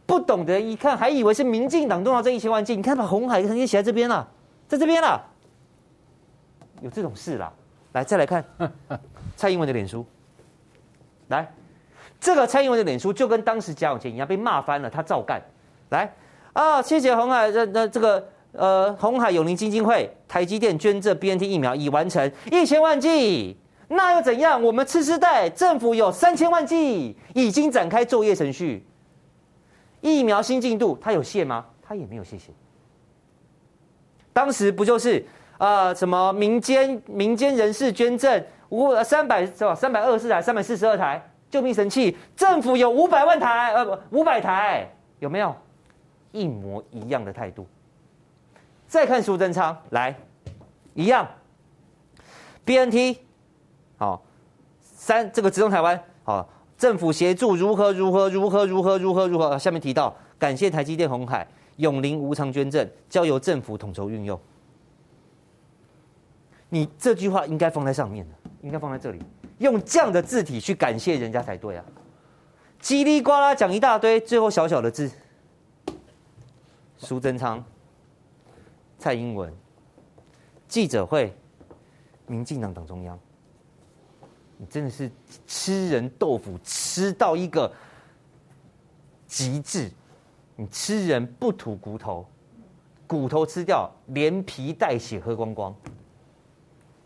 不懂得一看，还以为是民进党弄到这一千万剂。你看，把鸿海直接写在这边了，在这边了，有这种事啦。来，再来看 蔡英文的脸书。来，这个蔡英文的脸书就跟当时贾永杰一样被骂翻了，他照干。来啊，谢谢鸿海这这这个呃鸿海永龄基金会，台积电捐赠 BNT 疫苗已完成一千万剂，那又怎样？我们次世代政府有三千万剂，已经展开作业程序。疫苗新进度，他有谢吗？他也没有谢谢。当时不就是呃什么民间民间人士捐赠五三百是吧？三百二十四台，三百四十二台救命神器，政府有五百万台呃不五百台有没有？一模一样的态度。再看苏贞昌来，一样。BNT 好三这个直通台湾好。政府协助如何如何如何如何如何如何？下面提到感谢台积电、鸿海、永龄无偿捐赠，交由政府统筹运用。你这句话应该放在上面的，应该放在这里，用这样的字体去感谢人家才对啊！叽里呱啦讲一大堆，最后小小的字，苏贞昌、蔡英文记者会，民进党党中央。你真的是吃人豆腐吃到一个极致，你吃人不吐骨头，骨头吃掉，连皮带血喝光光，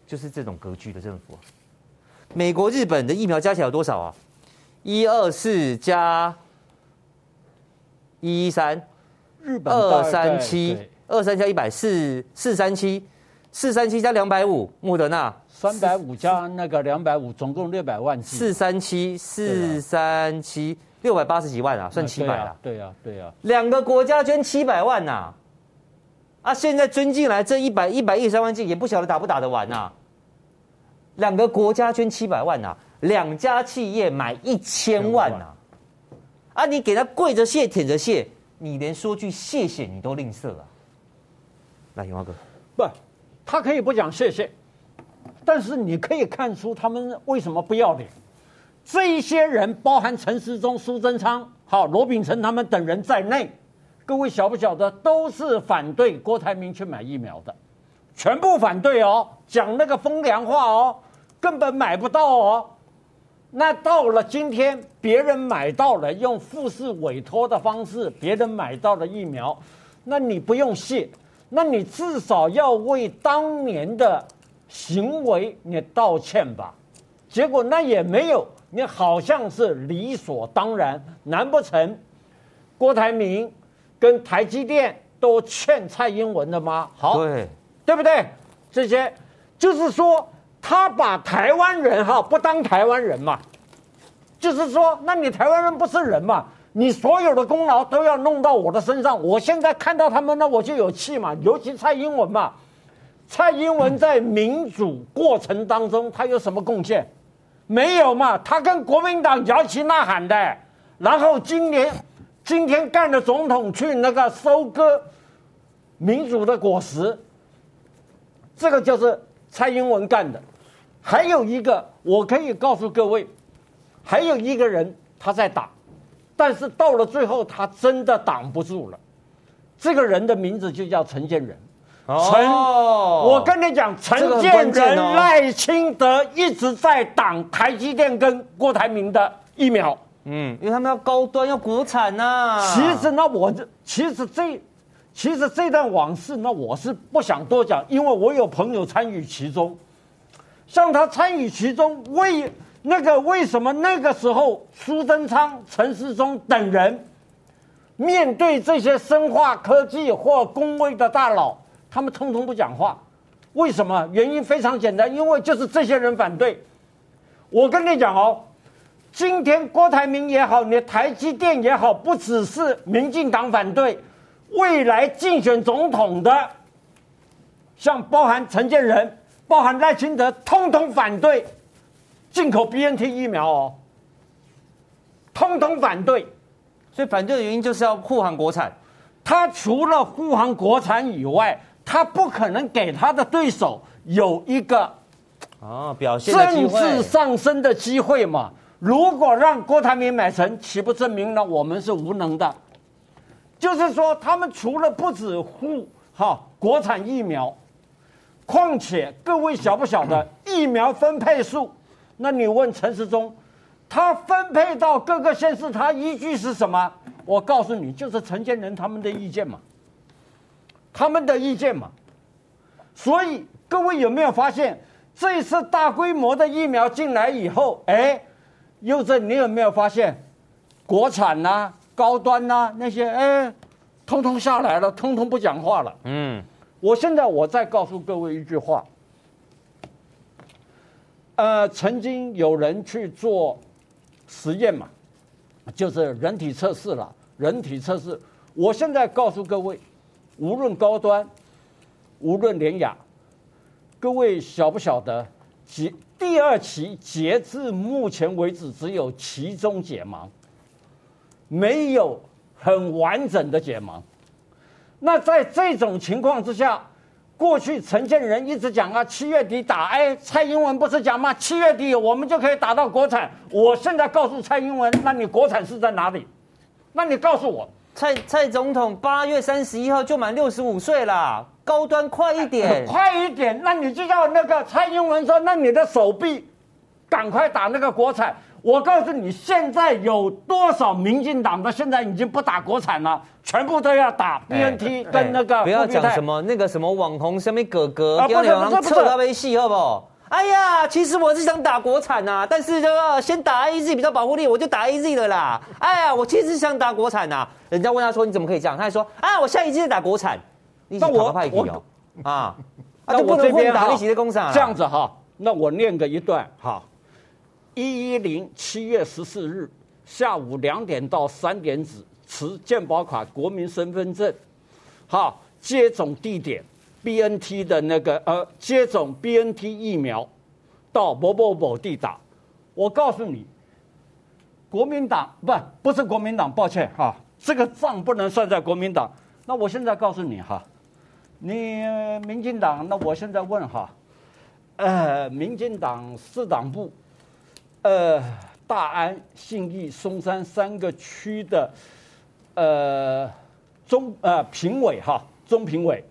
就是这种格局的政府。美国、日本的疫苗加起来有多少啊？一二四加一三，日本二三七，二三加一百四四三七，四三七加两百五，莫德纳。三百五加那个两百五，总共六百万。四三七四三七六百八十几万啊，算七百了。对呀，对呀。两个国家捐七百万呐，啊，现在捐进来这一百一百一十三万剂，也不晓得打不打得完呐、啊。两个国家捐七百万呐、啊，两家企业买一千万呐、啊。啊，你给他跪着谢，舔着谢，你连说句谢谢你都吝啬啊。来，永华哥，不，他可以不讲谢谢，但是你可以看出他们为什么不要脸。这一些人，包含陈时中、苏贞昌、好罗秉成他们等人在内，各位晓不晓得，都是反对郭台铭去买疫苗的，全部反对哦，讲那个风凉话哦，根本买不到哦。那到了今天，别人买到了，用复式委托的方式，别人买到了疫苗，那你不用谢。那你至少要为当年的行为你道歉吧？结果那也没有，你好像是理所当然。难不成郭台铭跟台积电都欠蔡英文的吗？好，对，对不对？这些就是说，他把台湾人哈不当台湾人嘛，就是说，那你台湾人不是人嘛？你所有的功劳都要弄到我的身上，我现在看到他们呢，我就有气嘛。尤其蔡英文嘛，蔡英文在民主过程当中，他有什么贡献？没有嘛，他跟国民党摇旗呐喊的。然后今年今天干的总统去那个收割民主的果实，这个就是蔡英文干的。还有一个，我可以告诉各位，还有一个人他在打。但是到了最后，他真的挡不住了。这个人的名字就叫陈建仁。哦、陈，我跟你讲，陈建仁、赖清德一直在挡台积电跟郭台铭的疫苗。嗯，因为他们要高端，要国产呐、啊。其实那我这，其实这，其实这段往事，那我是不想多讲，因为我有朋友参与其中，让他参与其中为。那个为什么那个时候苏贞昌、陈世忠等人面对这些生化科技或工位的大佬，他们通通不讲话？为什么？原因非常简单，因为就是这些人反对。我跟你讲哦，今天郭台铭也好，你台积电也好，不只是民进党反对，未来竞选总统的，像包含陈建仁、包含赖清德，通通反对。进口 BNT 疫苗哦，通通反对，所以反对的原因就是要护航国产。他除了护航国产以外，他不可能给他的对手有一个啊表现政治上升的机会嘛。如果让郭台铭买成，岂不证明了我们是无能的？就是说，他们除了不止护哈国产疫苗，况且各位晓不晓得疫苗分配数？那你问陈时中，他分配到各个县市，他依据是什么？我告诉你，就是陈建仁他们的意见嘛，他们的意见嘛。所以各位有没有发现，这一次大规模的疫苗进来以后，哎，又这你有没有发现，国产呐、啊、高端呐、啊、那些，哎，通通下来了，通通不讲话了。嗯，我现在我再告诉各位一句话。呃，曾经有人去做实验嘛，就是人体测试了。人体测试，我现在告诉各位，无论高端，无论联亚，各位晓不晓得？截第二期截至目前为止，只有其中解盲，没有很完整的解盲。那在这种情况之下，过去陈建仁一直讲啊，七月底打，哎，蔡英文不是讲吗？七月底我们就可以打到国产。我现在告诉蔡英文，那你国产是在哪里？那你告诉我，蔡蔡总统八月三十一号就满六十五岁了，高端快一点，快一点。那你就叫那个蔡英文说，那你的手臂赶快打那个国产。我告诉你，现在有多少民进党的现在已经不打国产了，全部都要打 BNT 跟那个。不要讲什么那个什么网红什么哥哥，不要两人扯他微戏好不好？哎呀，其实我是想打国产呐，但是就要先打 AZ 比较保护力，我就打 AZ 的啦。哎呀，我其实想打国产呐。人家问他说，你怎么可以这样？他还说啊，我下一季是打国产。那我我啊，那我这边打一起的工厂这样子哈，那我念个一段哈。一一零七月十四日下午两点到三点止持健保卡国民身份证，好，接种地点，BNT 的那个呃接种 BNT 疫苗到某某某地打。我告诉你，国民党不不是国民党，抱歉哈，这个账不能算在国民党。那我现在告诉你哈，你民进党，那我现在问哈，呃，民进党四党部，呃。大安、信义、松山三个区的，呃，中呃评委哈，中评委，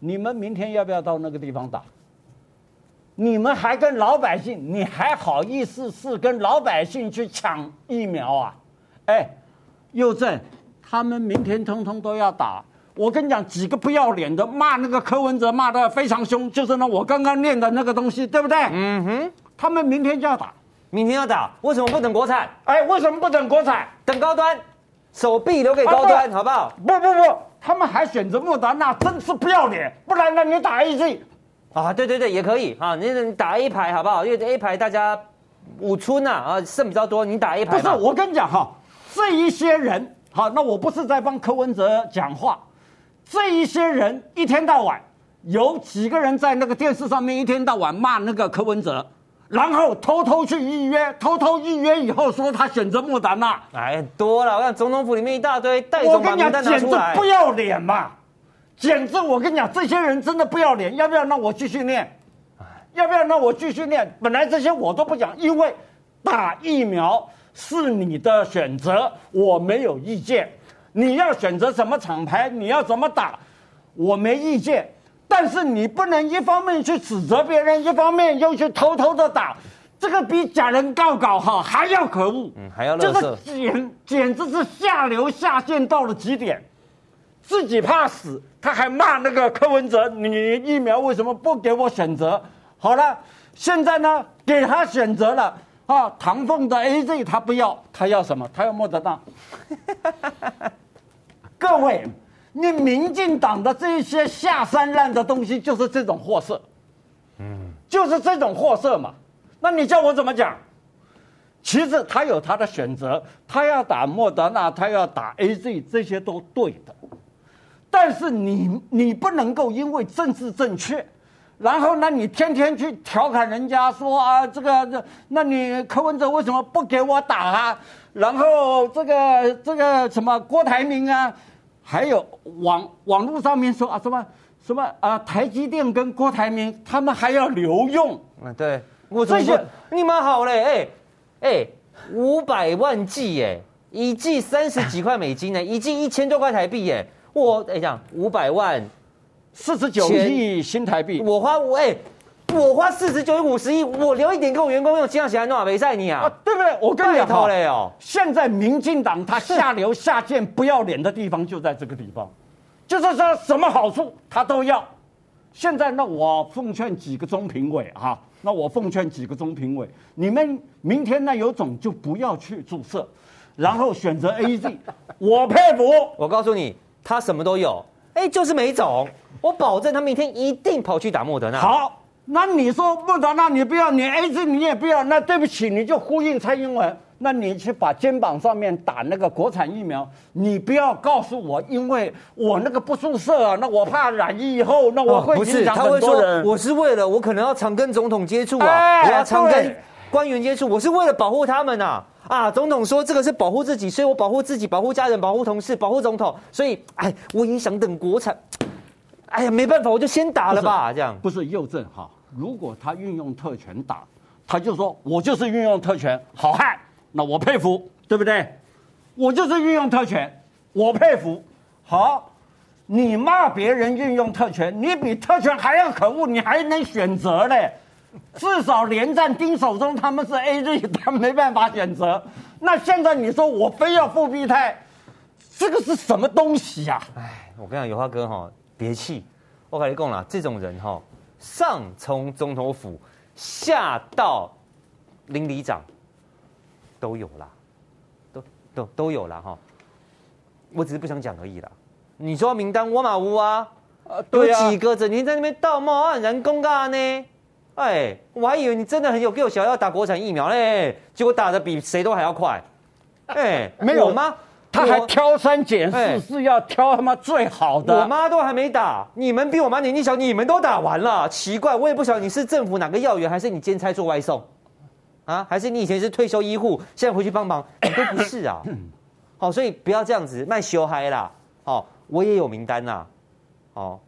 你们明天要不要到那个地方打？你们还跟老百姓，你还好意思是跟老百姓去抢疫苗啊？哎，佑正，他们明天通通都要打。我跟你讲，几个不要脸的骂那个柯文哲骂的非常凶，就是那我刚刚念的那个东西，对不对？嗯哼，他们明天就要打。明天要打，为什么不等国产？哎，为什么不等国产？等高端，手臂留给高端，啊、好不好？不不不，他们还选择莫达纳，真是不要脸！不然呢，你打 A G，啊？对对对，也可以啊。你你打 A 排好不好？因为 A 排大家五村呐啊，啊剩比较多，你打 A 排。不是，我跟你讲哈，这一些人好，那我不是在帮柯文哲讲话，这一些人一天到晚有几个人在那个电视上面一天到晚骂那个柯文哲。然后偷偷去预约，偷偷预约以后说他选择莫达纳，哎，多了！我看总统府里面一大堆，带走把名单拿出来，简直不要脸嘛！简直，我跟你讲，这些人真的不要脸。要不要让我继续念？要不要让我继续念？本来这些我都不讲，因为打疫苗是你的选择，我没有意见。你要选择什么厂牌，你要怎么打，我没意见。但是你不能一方面去指责别人，一方面又去偷偷的打，这个比假人告告哈还要可恶。嗯，还要乐色，这个简简直是下流下贱到了极点，自己怕死，他还骂那个柯文哲，你疫苗为什么不给我选择？好了，现在呢给他选择了啊，唐凤的 AZ 他不要，他要什么？他要莫德纳。各位。你民进党的这些下三滥的东西，就是这种货色，嗯，就是这种货色嘛。那你叫我怎么讲？其实他有他的选择，他要打莫德纳，他要打 AZ，这些都对的。但是你你不能够因为政治正确，然后那你天天去调侃人家说啊，这个这，那你柯文哲为什么不给我打啊？然后这个这个什么郭台铭啊？还有网网络上面说啊什么什么啊台积电跟郭台铭他们还要留用，嗯对，我这些你们好嘞哎哎五百万剂哎一剂三十几块美金呢 一剂一千多块台币哎我等一下五百万四十九亿新台币我花我哎。我花四十九亿五十亿，我留一点给我员工用，这样写还弄没赛你啊？对不对？我跟你讲嘞哦，现在民进党他下流下贱不要脸的地方就在这个地方，就是说什么好处他都要。现在那我奉劝几个中评委哈，那我奉劝几个中评委，你们明天那有种就不要去注射，然后选择 AZ，我佩服。我告诉你，他什么都有，哎，就是没种。我保证他明天一定跑去打莫德纳。好。那你说莫德纳你不要，你 AZ 你也不要，那对不起，你就呼应蔡英文，那你去把肩膀上面打那个国产疫苗，你不要告诉我，因为我那个不注射啊，那我怕染疫以后，那我会影响很多人。哦、我是为了我可能要常跟总统接触啊，哎、我要常跟官员接触，我是为了保护他们呐。啊，总统说这个是保护自己，所以我保护自己，保护家人，保护同事，保护总统，所以哎，我也想等国产。哎呀，没办法，我就先打了吧，这样不是右正哈。如果他运用特权打，他就说我就是运用特权，好汉，那我佩服，对不对？我就是运用特权，我佩服。好，你骂别人运用特权，你比特权还要可恶，你还能选择嘞？至少连战丁守中他们是 AZ，他没办法选择。那现在你说我非要复辟泰，这个是什么东西呀、啊？哎，我跟你讲，有话哥哈，别气，我跟你讲了，这种人哈。上从总统府，下到邻里长，都有啦，都都都有啦哈。我只是不想讲而已啦。你说名单我马屋啊，啊对啊，有几个整天在那边道貌岸然公告呢？哎，我还以为你真的很有给我想要打国产疫苗嘞，结果打的比谁都还要快。哎，没有吗？他还挑三拣四，是要挑他妈最好的。我妈都还没打，你们比我妈年纪小，你们都打完了，奇怪，我也不晓得你是政府哪个要员，还是你兼差做外送，啊，还是你以前是退休医护，现在回去帮忙，你都不是啊。好，所以不要这样子卖修嗨啦。哦，我也有名单呐，哦。